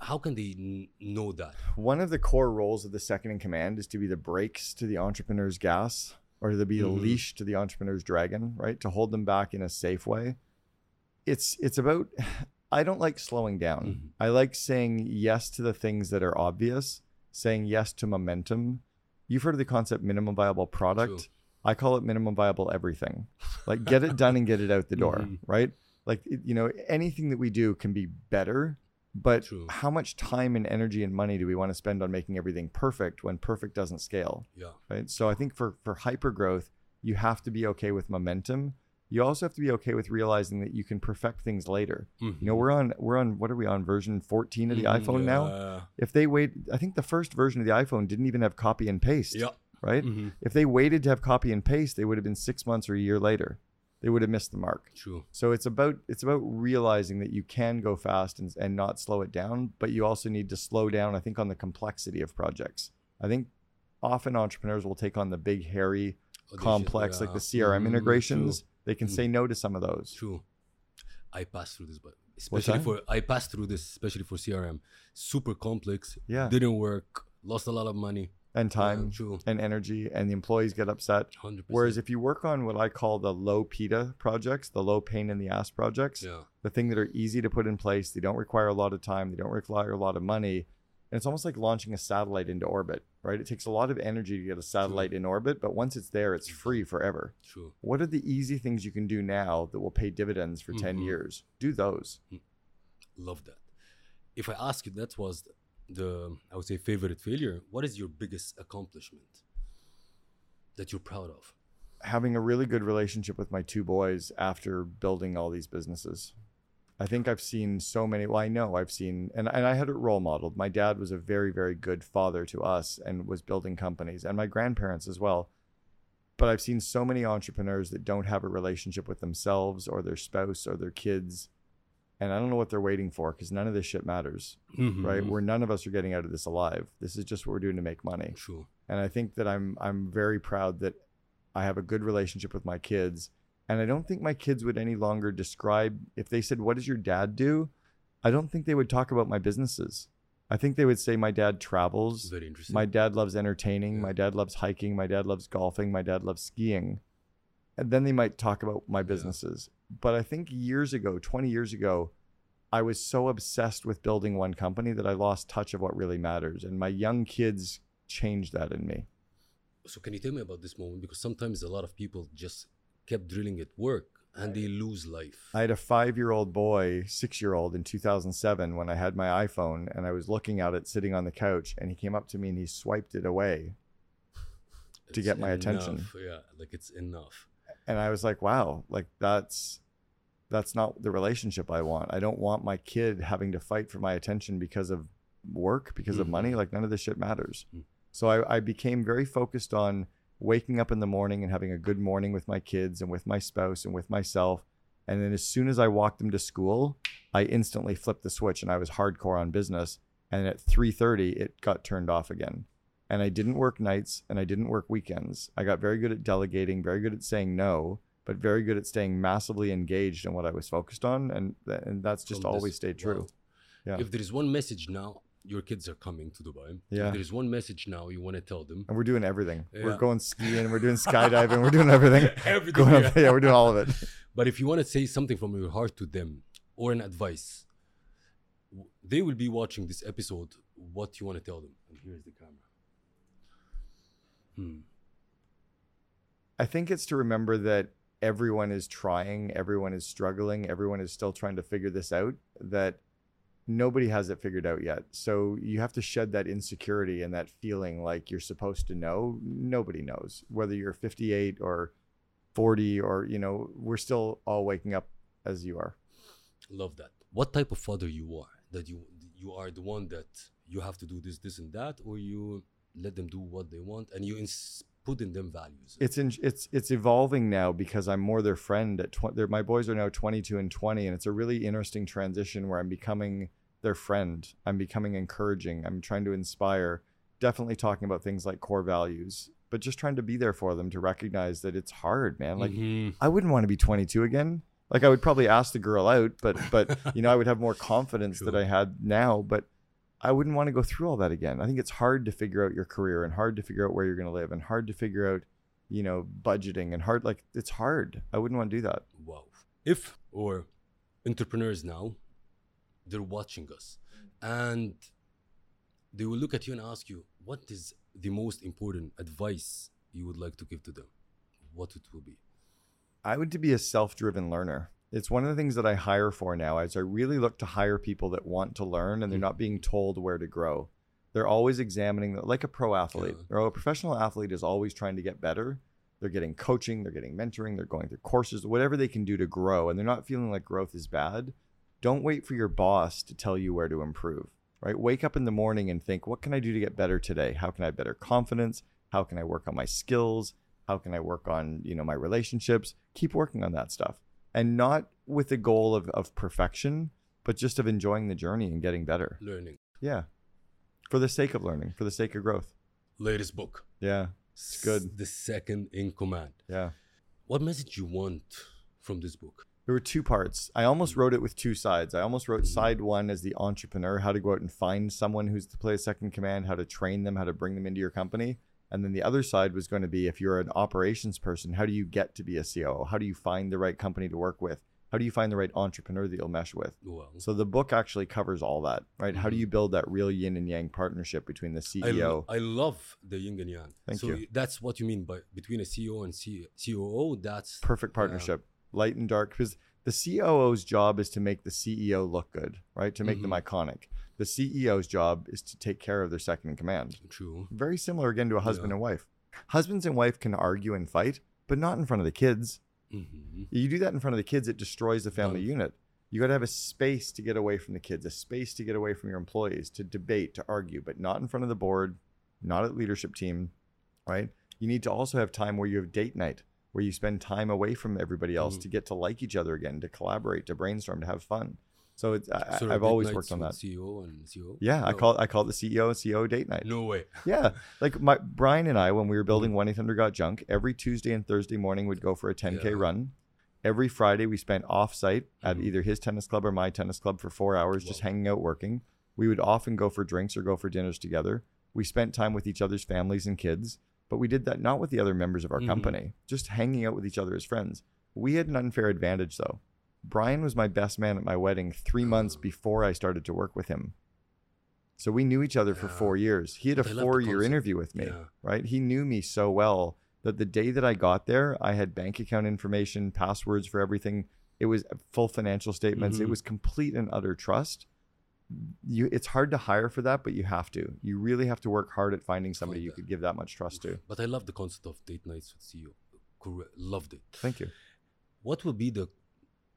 how can they n- know that? One of the core roles of the second in command is to be the brakes to the entrepreneur's gas or to be the Mhm. leash to the entrepreneur's dragon, right? To hold them back in a safe way. It's it's about I don't like slowing down. Mhm. I like saying yes to the things that are obvious, saying yes to momentum. You've heard of the concept minimum viable product. True. I call it minimum viable everything. Like get it done and get it out the door, Mhm. right? Like you know, anything that we do can be better, but True. how much time and energy and money do we want to spend on making everything perfect when perfect doesn't scale? Yeah. right? So I think for for hyper growth, you have to be okay with momentum. You also have to be okay with realizing that you can perfect things later. You know, we're on we're on what are we on version 14 of the Mhm, iPhone now? If they wait, I think the first version of the iPhone didn't even have copy and paste, Yeah. right? Mhm. If they waited to have copy and paste, they would have been 6 months or a year later. They would have missed the mark. True. So it's about it's about realizing that you can go fast and, and not slow it down, but you also need to slow down. I think on the complexity of projects. I think often entrepreneurs will take on the big, hairy, complex, like the. CRM Mhm, integrations. They can Mm. say no to some of those. True. I passed through this, but especially for I passed through this, especially for CRM. Super complex. Yeah. Didn't work. Lost a lot of money. And time Yeah, and energy, and the employees get upset. Hundred percent. Whereas if you work on what I call the low PITA projects, the low pain in the ass projects, yeah. the thing that are easy to put in place, they don't require a lot of time, they don't require a lot of money. And it's almost like launching a satellite into orbit, right? It takes a lot of energy to get a satellite in orbit, but once it's there, it's free forever. True. What are the easy things you can do now that will pay dividends for 10 Mhm. years? Do those. Love that. If I ask you, that was the I would say favorite failure. What is your biggest accomplishment that you're proud of? Having a really good relationship with my two boys after building all these businesses. I think I've seen so many. Well, I know I've seen, and, and I had it role modeled. My dad was a very, very good father to us and was building companies, and my grandparents as well. But I've seen so many entrepreneurs that don't have a relationship with themselves or their spouse or their kids. And I don't know what they're waiting for because none of this shit matters, right? Mhm. Where none of us are getting out of this alive. This is just what we're doing to make money. And I think that I'm I'm very proud that I have a good relationship with my kids. And I don't think my kids would any longer describe if they said, What does your dad do? I don't think they would talk about my businesses. I think they would say my dad travels. Very interesting. My dad loves entertaining. Yeah. My dad loves hiking. My dad loves golfing. My dad loves skiing. And then they might talk about my businesses. But I think years ago, 20 years ago, I was so obsessed with building one company that I lost touch of what really matters. And my young kids changed that in me. so can you tell me about this moment? Because sometimes a lot of people just kept drilling at work and they lose life. I had a five year old boy, six year old in 2007 when I had my iPhone and I was looking at it sitting on the couch and he came up to me and he swiped it away. to It's get my attention. Yeah, like it's enough. And I was like, wow, like that's that's not the relationship I want. I don't want my kid having to fight for my attention because of work, because of Mhm. money. Like none of this shit matters. Mm. So I, I became very focused on waking up in the morning and having a good morning with my kids and with my spouse and with myself. And then as soon as I walked them to school, I instantly flipped the switch and I was hardcore on business. And at 3:30, it got turned off again and I didn't work nights and I didn't work weekends. I got very good at delegating, very good at saying no, but very good at staying massively engaged in what I was focused on, and th- and that's just always stayed true. wow. Yeah. If there is one message now, your kids are coming to Dubai. Yeah. If there is one message now you want to tell them. And we're doing everything. We're going skiing, we're doing skydiving, we're doing everything. Everything. Going yeah. up, yeah, we're doing all of it. But if you want to say something from your heart to them or an advice, they will be watching this episode. What you want to tell them? And here's the camera. Hmm. I think it's to remember that everyone is trying, everyone is struggling, everyone is still trying to figure this out, that nobody has it figured out yet. So you have to shed that insecurity and that feeling like you're supposed to know. Nobody knows. Whether you're 58 or 40 or, you know, we're still all waking up as you are. Love that. What type of father you are? That you you are the one that you have to do this, this, and that, or you let them do what they want and you ins- put in them values. It's in, it's it's evolving now because I'm more their friend at 20 my boys are now 22 and 20 and it's a really interesting transition where I'm becoming their friend. I'm becoming encouraging. I'm trying to inspire, definitely talking about things like core values, but just trying to be there for them to recognize that it's hard, man. Like Mhm. I wouldn't want to be 22 again. Like I would probably ask the girl out, but but you know I would have more confidence that I had now, but I wouldn't want to go through all that again. I think it's hard to figure out your career and hard to figure out where you're going to live and hard to figure out, you know, budgeting and hard like it's hard. I wouldn't want to do that. Wow. If or entrepreneurs now, they're watching us and they will look at you and ask you, what is the most important advice you would like to give to them? What it will be? I would to be a self-driven learner. It's one of the things that I hire for now is I really look to hire people that want to learn and they're Mm. not being told where to grow. They're always examining like a pro athlete Yeah. or a professional athlete is always trying to get better. They're getting coaching, they're getting mentoring, they're going through courses, whatever they can do to grow, and they're not feeling like growth is bad. Don't wait for your boss to tell you where to improve, right? Wake up in the morning and think, what can I do to get better today? How can I have better confidence? How can I work on my skills? How can I work on, you know, my relationships? Keep working on that stuff. And not with the goal of, of perfection, but just of enjoying the journey and getting better. Learning. Yeah. For the sake of learning, for the sake of growth. Latest book. Yeah. It's good. The second in command. Yeah. What message you want from this book? There were two parts. I almost wrote it with two sides. I almost wrote side one as the entrepreneur, how to go out and find someone who's to play a second command, how to train them, how to bring them into your company. And then the other side was going to be if you're an operations person, how do you get to be a COO? How do you find the right company to work with? How do you find the right entrepreneur that you'll mesh with? Well, So the book actually covers all that, right? How do Mhm. you build that real yin and yang partnership between the I, CEO? lo- I love the yin and yang. Thank so you. That's what you mean by between a CEO and C- COO. That's perfect partnership light and dark because the COO's job is to make the CEO look good right? To make them Mhm. iconic. The CEO's job is to take care of their second in command. True. very similar again to a husband Yeah. and wife. Husbands and wife can argue and fight but not in front of the kids. Hmm you do that in front of the kids it destroys the family Done. unit. You got to have a space to get away from the kids a space to get away from your employees to debate to argue but not in front of the board not at leadership team right? You need to also have time where you have date night where you spend time away from everybody else Mhm. to get to like each other again to collaborate to brainstorm to have fun so it's I, I've always worked on that CEO and CEO. yeah i No. call i call the ceo and ceo date night No way. yeah like my brian and i when we were building 1-800 got junk every tuesday and thursday morning we'd go for a 10k Yeah. run every friday we spent off site at Mhm. either his tennis club or my tennis club for four hours just hanging out working we would often go for drinks or go for dinners together we spent time with each other's families and kids but we did that not with the other members of our Mhm. company just hanging out with each other as friends we had an unfair advantage though brian was my best man at my wedding three months before i started to work with him so we knew each other for four years he had a But I love the four year interview with me Yeah. right? He knew me so well that the day that I got there, I had bank account information, passwords for everything. It was full financial statements. It Mhm. was complete and utter trust. You, it's hard to hire for that, but you have to. You really have to work hard at finding somebody you could give that much trust to. But I love the concept of date nights with CEO. Loved it. Thank you. What will be the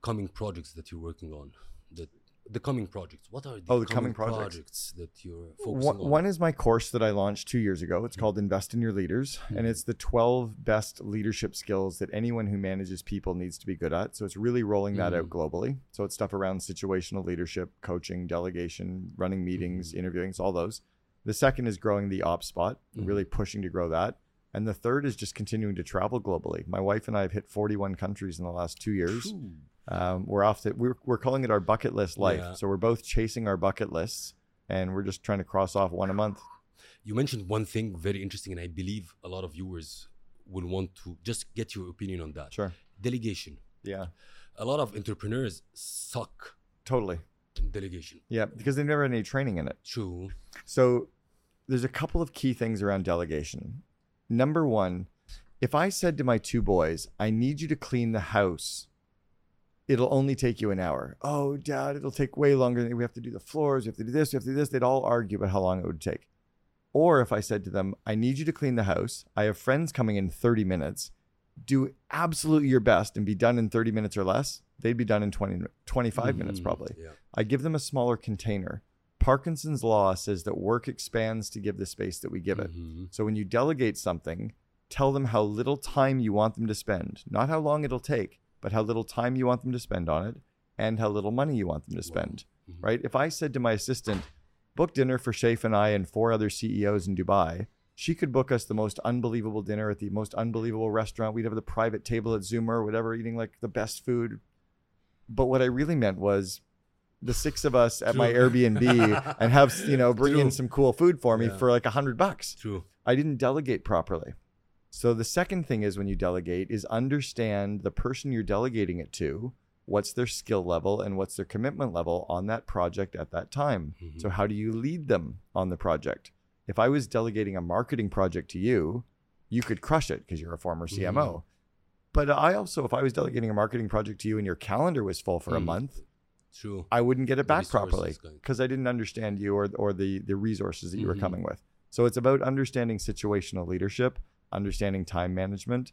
coming projects that you're working on? The the coming projects. What are the, Oh, the coming projects. that you're focusing One, on? one is my course that I launched two years ago. It's Mhm. called Invest in Your Leaders, and Mhm. it's the 12 best leadership skills that anyone who manages people needs to be good at. So it's really rolling that out Mhm. globally. So it's stuff around situational leadership, coaching, delegation, running meetings, Mhm. interviewing, it's all those. The second is growing the op spot, Mhm. really pushing to grow that. And the third is just continuing to travel globally. My wife and I have hit 41 countries in the last two years. Um, we're off to, we're, we're calling it our bucket list life. Yeah. So we're both chasing our bucket lists and we're just trying to cross off one a month. You mentioned one thing very interesting, and I believe a lot of viewers will want to just get your opinion on that. Sure. Delegation. Yeah. A lot of entrepreneurs suck Totally. delegation. Yeah. Because they've never had any training in it. True. So there's a couple of key things around delegation. Number one, if I said to my two boys, I need you to clean the house, it'll only take you an hour. Oh, dad, it'll take way longer. We have to do the floors. We have to do this. We have to do this. They'd all argue about how long it would take. Or if I said to them, I need you to clean the house. I have friends coming in 30 minutes. Do absolutely your best and be done in 30 minutes or less. They'd be done in 20, 25 minutes Mhm. probably. Yeah. I give them a smaller container. Parkinson's law says that work expands to give the space that we give it. Mhm. So when you delegate something, tell them how little time you want them to spend, not how long it'll take, but how little time you want them to spend on it and how little money you want them to spend, Mhm. right? If I said to my assistant, book dinner for Seif and I and four other CEOs in Dubai, she could book us the most unbelievable dinner at the most unbelievable restaurant. We'd have the private table at Zuma or whatever, eating like the best food. But what I really meant was the six of us at my Airbnb and have, you know, bring in some cool food for me Yeah. for like a hundred bucks. True. I didn't delegate properly. So the second thing is when you delegate is understand the person you're delegating it to, what's their skill level and what's their commitment level on that project at that time. Mhm. So how do you lead them on the project? If I was delegating a marketing project to you, you could crush it because you're a former CMO. But I also, if I was delegating a marketing project to you and your calendar was full for a Mm. month, True. I wouldn't get it back properly because I didn't understand you or or the the resources that you were Mhm. coming with. So it's about understanding situational leadership, understanding time management.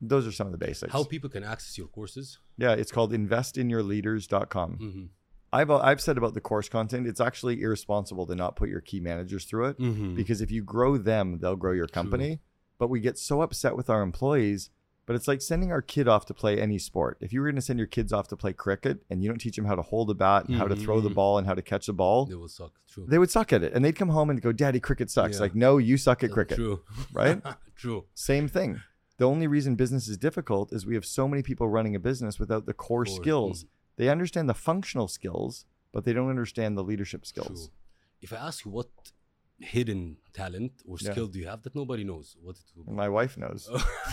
Those are some of the basics. How people can access your courses? yeah, it's called investinyourleaders.com. Mm-hmm. I've I've said about the course content, it's actually irresponsible to not put your key managers through it Mm-hmm. because if you grow them, they'll grow your company. But we get so upset with our employees. But it's like sending our kid off to play any sport. If you were going to send your kids off to play cricket and you don't teach them how to hold a bat and how to throw the Mhm. ball and how to catch the ball, They will suck. True. they would suck at it. And they'd come home and go, Daddy, cricket sucks. Yeah. Like, no, you suck at Uh, cricket. True. right? True. Same thing. The only reason business is difficult is we have so many people running a business without the core Core, skills. They understand the functional skills, but they don't understand the leadership skills. True. If I ask you what hidden talent or Yeah. skill do you have that nobody knows, what it will be? my wife knows.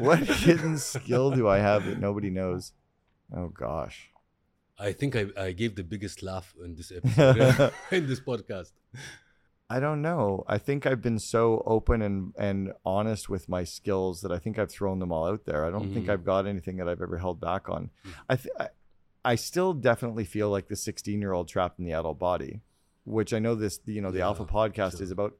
what hidden skill do I have that nobody knows? Oh gosh. I think I, I gave the biggest laugh in this episode, in this podcast. I don't know. I think I've been so open and and honest with my skills that I think I've thrown them all out there. I don't think Mhm. I've got anything that I've ever held back on. Mhm. I th- I, I still definitely feel like the 16 year old trapped in the adult body, which I know this you know the Yeah, Alpha podcast sure. is about.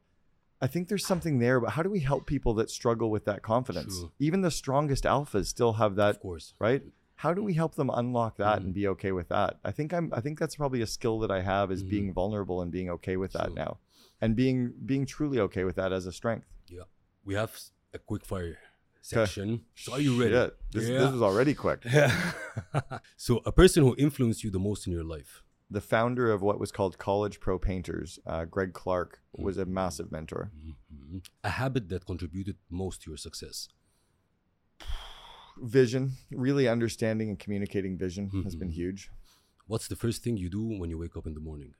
I think there's something there, but how do we help people that struggle with that confidence? True. Even the strongest alphas still have that, of course. right? How do we help them unlock that Mhm. and be okay with that? I think I'm. I think that's probably a skill that I have is Mhm. being vulnerable and being okay with that now, and being being truly okay with that as a strength. Yeah, we have a quick fire section. So are you ready? Shit, This, Yeah. this was already quick. Yeah. so a person who influenced you the most in your life. The founder of what was called College Pro Painters, uh, Greg Clark, was a massive mentor. Mhm. A habit that contributed most to your success. Vision, really understanding and communicating vision has been Mhm. huge. What's the first thing you do when you wake up in the morning?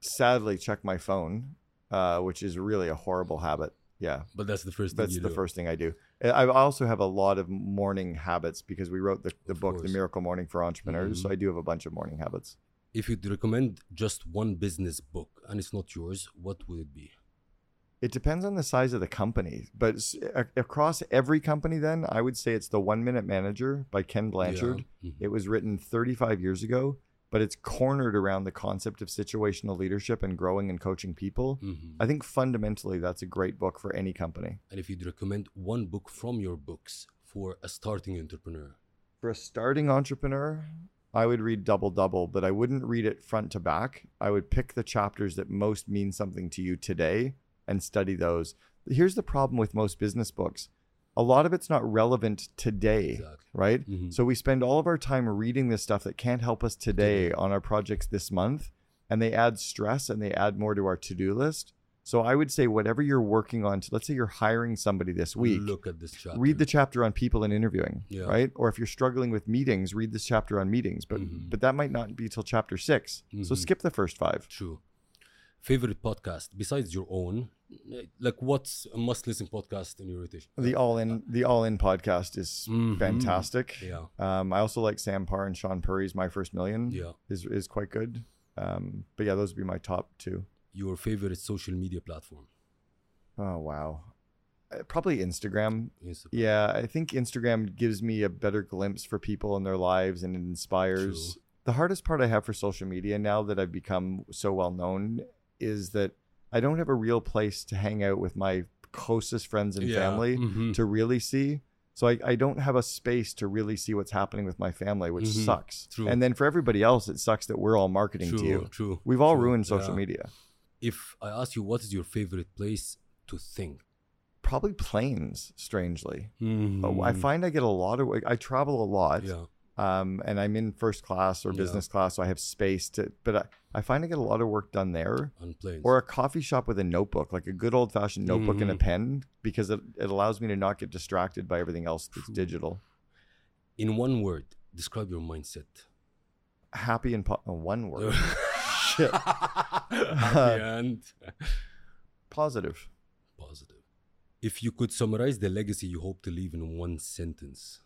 Sadly, check my phone, uh, which is really a horrible habit. Yeah, But that's the first thing that's the do. first thing I do. I also have a lot of morning habits because we wrote the, the Of book, The. Miracle Morning for Entrepreneurs. So Mhm. I do have a bunch of morning habits. If you'd recommend just one business book and it's not yours, what would it be? It depends on the size of the company, but across every company, then I would say it's the One Minute Manager by Ken Blanchard. Yeah. Mhm. It was written 35 years ago, but it's cornered around the concept of situational leadership and growing and coaching people. Mhm. I think fundamentally that's a great book for any company. And if you'd recommend one book from your books for a starting entrepreneur, For a starting entrepreneur, I would read Double Double, but I wouldn't read it front to back. I would pick the chapters that most mean something to you today and study those. Here's the problem with most business books a lot of it's not relevant today, exactly. right? Mhm. So we spend all of our time reading this stuff that can't help us today on our projects this month, and they add stress and they add more to our to-do list. So I would say whatever you're working on, let's say you're hiring somebody this week, Look at this chapter. read the chapter on people and interviewing, Yeah. right? Or if you're struggling with meetings, read this chapter on meetings, but Mhm. but that might not be till chapter 6. So Mhm. skip the first 5. True. Favorite podcast besides your own? Like, what's a must-listen podcast in your rotation? The All In the All In podcast is Mhm. fantastic. Yeah. Um, I also like Sam Parr and Sean Puri's My First Million Yeah. is is quite good. Um, but yeah, those would be my top two. Your favorite social media platform? Oh wow, Uh, probably Instagram. Instagram. Yeah, I think Instagram gives me a better glimpse for people and their lives, and it inspires. True. The hardest part I have for social media now that I've become so well known is that I don't have a real place to hang out with my closest friends and Yeah. family Mhm. to really see. So I, I don't have a space to really see what's happening with my family, which Mhm. sucks. True. And then for everybody else, it sucks that we're all marketing True. to you. True. We've all True. ruined social Yeah. media. If I ask you, what is your favorite place to think? Probably planes, strangely. Mhm. Oh, I find I get a lot of. I travel a lot, Yeah. um, and I'm in first class or Yeah. business class, so I have space to. But I, I find I get a lot of work done there, On planes. or a coffee shop with a notebook, like a good old fashioned notebook and a Mhm. pen, because it, it allows me to not get distracted by everything else that's True. digital. in one word, describe your mindset. Happy and po- oh, one word, Shit. Happy and positive. positive. If you could summarize the legacy you hope to leave in one sentence,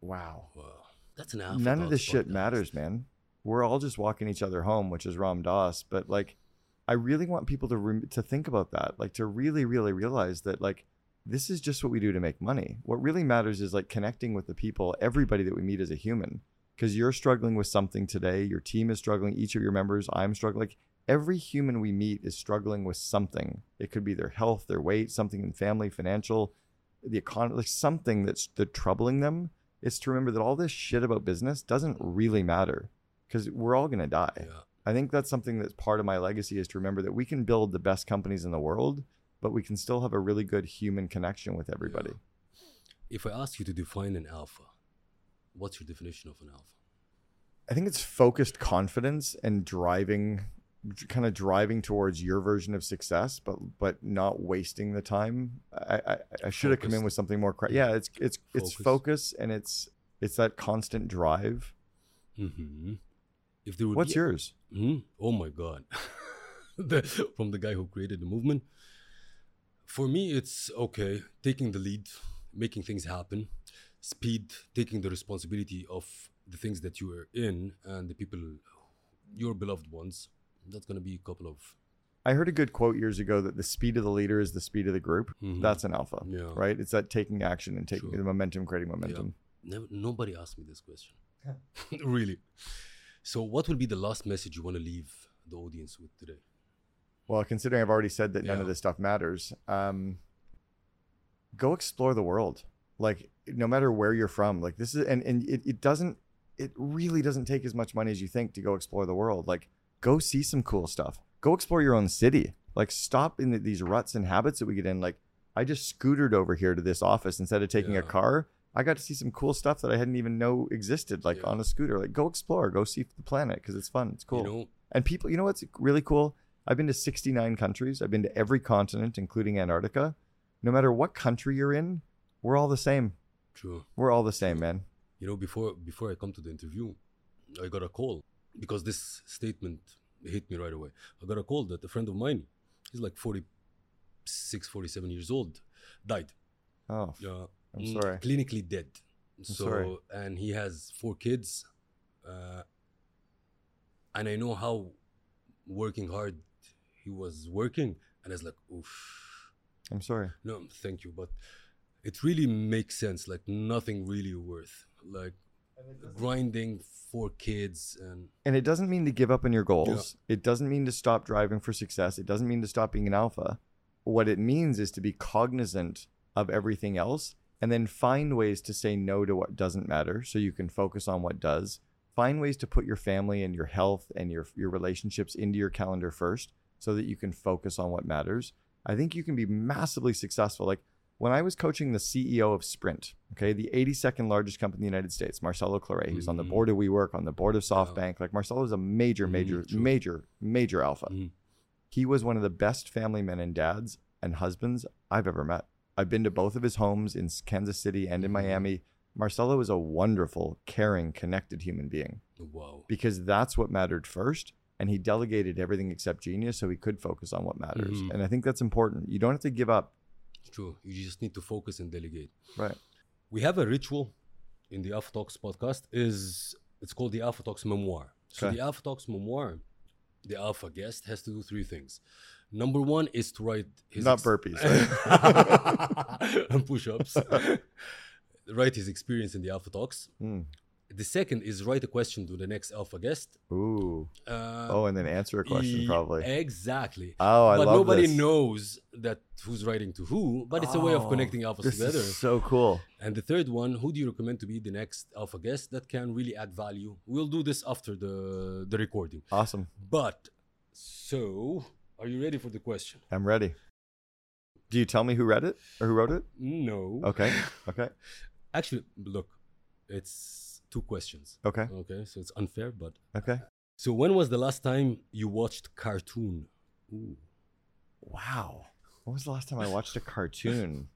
Wow. wow, that's an alpha None of this shit podcast. matters, man. We're all just walking each other home, which is Ram Dass. But like, I really want people to re- to think about that, like to really, really realize that like this is just what we do to make money. What really matters is like connecting with the people, everybody that we meet as a human. Because you're struggling with something today, your team is struggling, each of your members, I'm struggling. Like every human we meet is struggling with something. It could be their health, their weight, something in family, financial, the economy, like something that's that troubling them. It's to remember that all this shit about business doesn't really matter because we're all gonna die. Yeah. I think that's something that's part of my legacy is to remember that we can build the best companies in the world, but we can still have a really good human connection with everybody. If I ask you to define an alpha, what's your definition of an alpha? I think it's focused confidence and driving kind of driving towards your version of success but but not wasting the time i i, I should have come in with something more cra- yeah it's it's it's Focus. focus and it's it's that constant drive hmm If there would what's be yours Hmm? Oh my God. the, from the guy who created the movement. For me, it's okay, taking the lead, making things happen, speed, taking the responsibility of the things that you are in and the people, your beloved ones. That's going to be a couple of. i heard a good quote years ago that the speed of the leader is the speed of the group Mhm. that's an alpha Yeah. right it's that taking action and taking True. the momentum creating momentum Never, nobody asked me this question. really. So, what will be the last message you want to leave the audience with today? Well, considering I've already said that none of this stuff matters, um, go explore the world. Like no matter where you're from, like this is, and and it, it doesn't, it really doesn't take as much money as you think to go explore the world. Like go see some cool stuff. Go explore your own city. Like stop in the, these ruts and habits that we get in. Like I just scootered over here to this office instead of taking Yeah. a car. I got to see some cool stuff that I hadn't even know existed, like Yeah. on a scooter. Like go explore, go see the planet because it's fun. It's cool. You know, And people, you know what's really cool? I've been to 69 countries. I've been to every continent, including Antarctica. No matter what country you're in, we're all the same. true. We're all the same, man. You know, before before I come to the interview, I got a call because this statement hit me right away. I got a call that a friend of mine, he's like 46, 47 years old, died. Oh, Yeah, I'm mm, sorry. Clinically dead. so sorry. and he has four kids, uh, and I know how working hard he was working, and I was like, oof. I'm sorry. No, thank you, but it really makes sense. Like nothing really worth like grinding for kids and And it doesn't mean to give up on your goals. It doesn't mean to stop driving for success. It doesn't mean to stop being an alpha. What it means is to be cognizant of everything else and then find ways to say no to what doesn't matter so you can focus on what does. Find ways to put your family and your health and your your relationships into your calendar first so that you can focus on what matters. I think you can be massively successful. Like when I was coaching the CEO of Sprint, okay, the 82nd largest company in the United States, Marcelo Claure, he was on the Mhm. board of WeWork, on the board of SoftBank. Like Marcelo is a major, Mhm, major, true. major, major alpha. Mhm. He was one of the best family men and dads and husbands I've ever met. I've been to both of his homes in Kansas City and in Mhm. Miami. Marcelo is a wonderful, caring, connected human being wow. because that's what mattered first. And he delegated everything except genius so he could focus on what matters. Mhm. And I think that's important. You don't have to give up. True. You just need to focus and delegate. Right. We have a ritual in the Alpha Talks podcast. Is it's called the Alpha Talks memoir. So Okay. the Alpha Talks memoir, the Alpha guest has to do three things. Number one is to write his Not burpees, and push-ups. write his experience in the Alpha Talks. Mm. The second is write a question to the next Alpha guest. Ooh. Uh, Oh, and then answer a question e- probably. Exactly. Oh, I but love nobody this. knows that who's writing to who. But it's a way of Oh, connecting alphas This together. is so cool. And the third one, who do you recommend to be the next alpha guest that can really add value? We'll do this after the the recording. Awesome. But so, are you ready for the question? I'm ready. Do you tell me who read it or who wrote it? No. Okay. Okay. Actually, look, it's two questions. Okay. Okay, so it's unfair, but Okay. so when was the last time you watched cartoon? Ooh. Wow. When was the last time I watched a cartoon?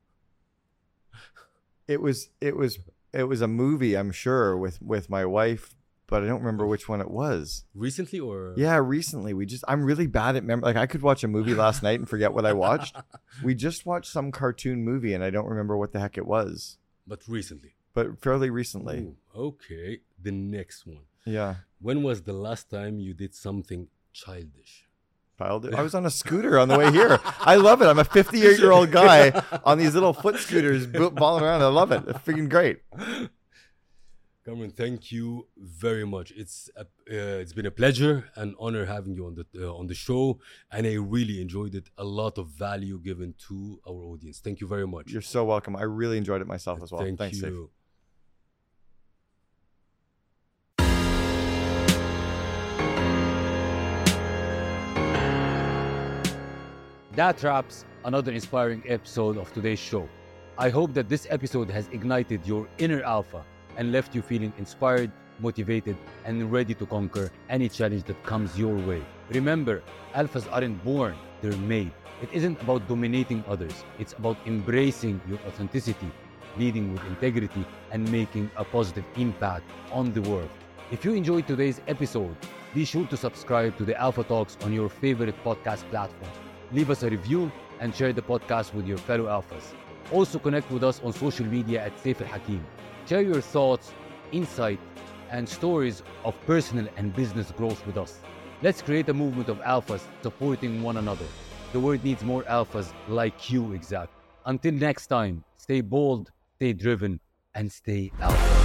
It was it was it was a movie, I'm sure, with with my wife, but I don't remember which one it was. Recently or Yeah, recently we just I'm really bad at mem- like I could watch a movie last night and forget what I watched. We just watched some cartoon movie and I don't remember what the heck it was, but recently. But fairly recently. Ooh, okay, the next one. Yeah. When was the last time you did something childish? Childish. I was on a scooter on the way here. I love it. I'm a 58 year old guy on these little foot scooters balling around. I love it. It's freaking great. Cameron, thank you very much. It's a, uh, it's been a pleasure and honor having you on the uh, on the show, and I really enjoyed it. A lot of value given to our audience. Thank you very much. You're so welcome. I really enjoyed it myself as well. Thank Thanks, you. Dave. That wraps another inspiring episode of today's show. I hope that this episode has ignited your inner alpha and left you feeling inspired, motivated, and ready to conquer any challenge that comes your way. Remember, alphas aren't born, they're made. It isn't about dominating others, it's about embracing your authenticity, leading with integrity, and making a positive impact on the world. If you enjoyed today's episode, be sure to subscribe to the Alpha Talks on your favorite podcast platforms. Leave us a review and share the podcast with your fellow alphas. Also connect with us on social media at Seif El Hakim. Share your thoughts, insight, and stories of personal and business growth with us. Let's create a movement of alphas supporting one another. The world needs more alphas like you, exact. Until next time, stay bold, stay driven, and stay alpha.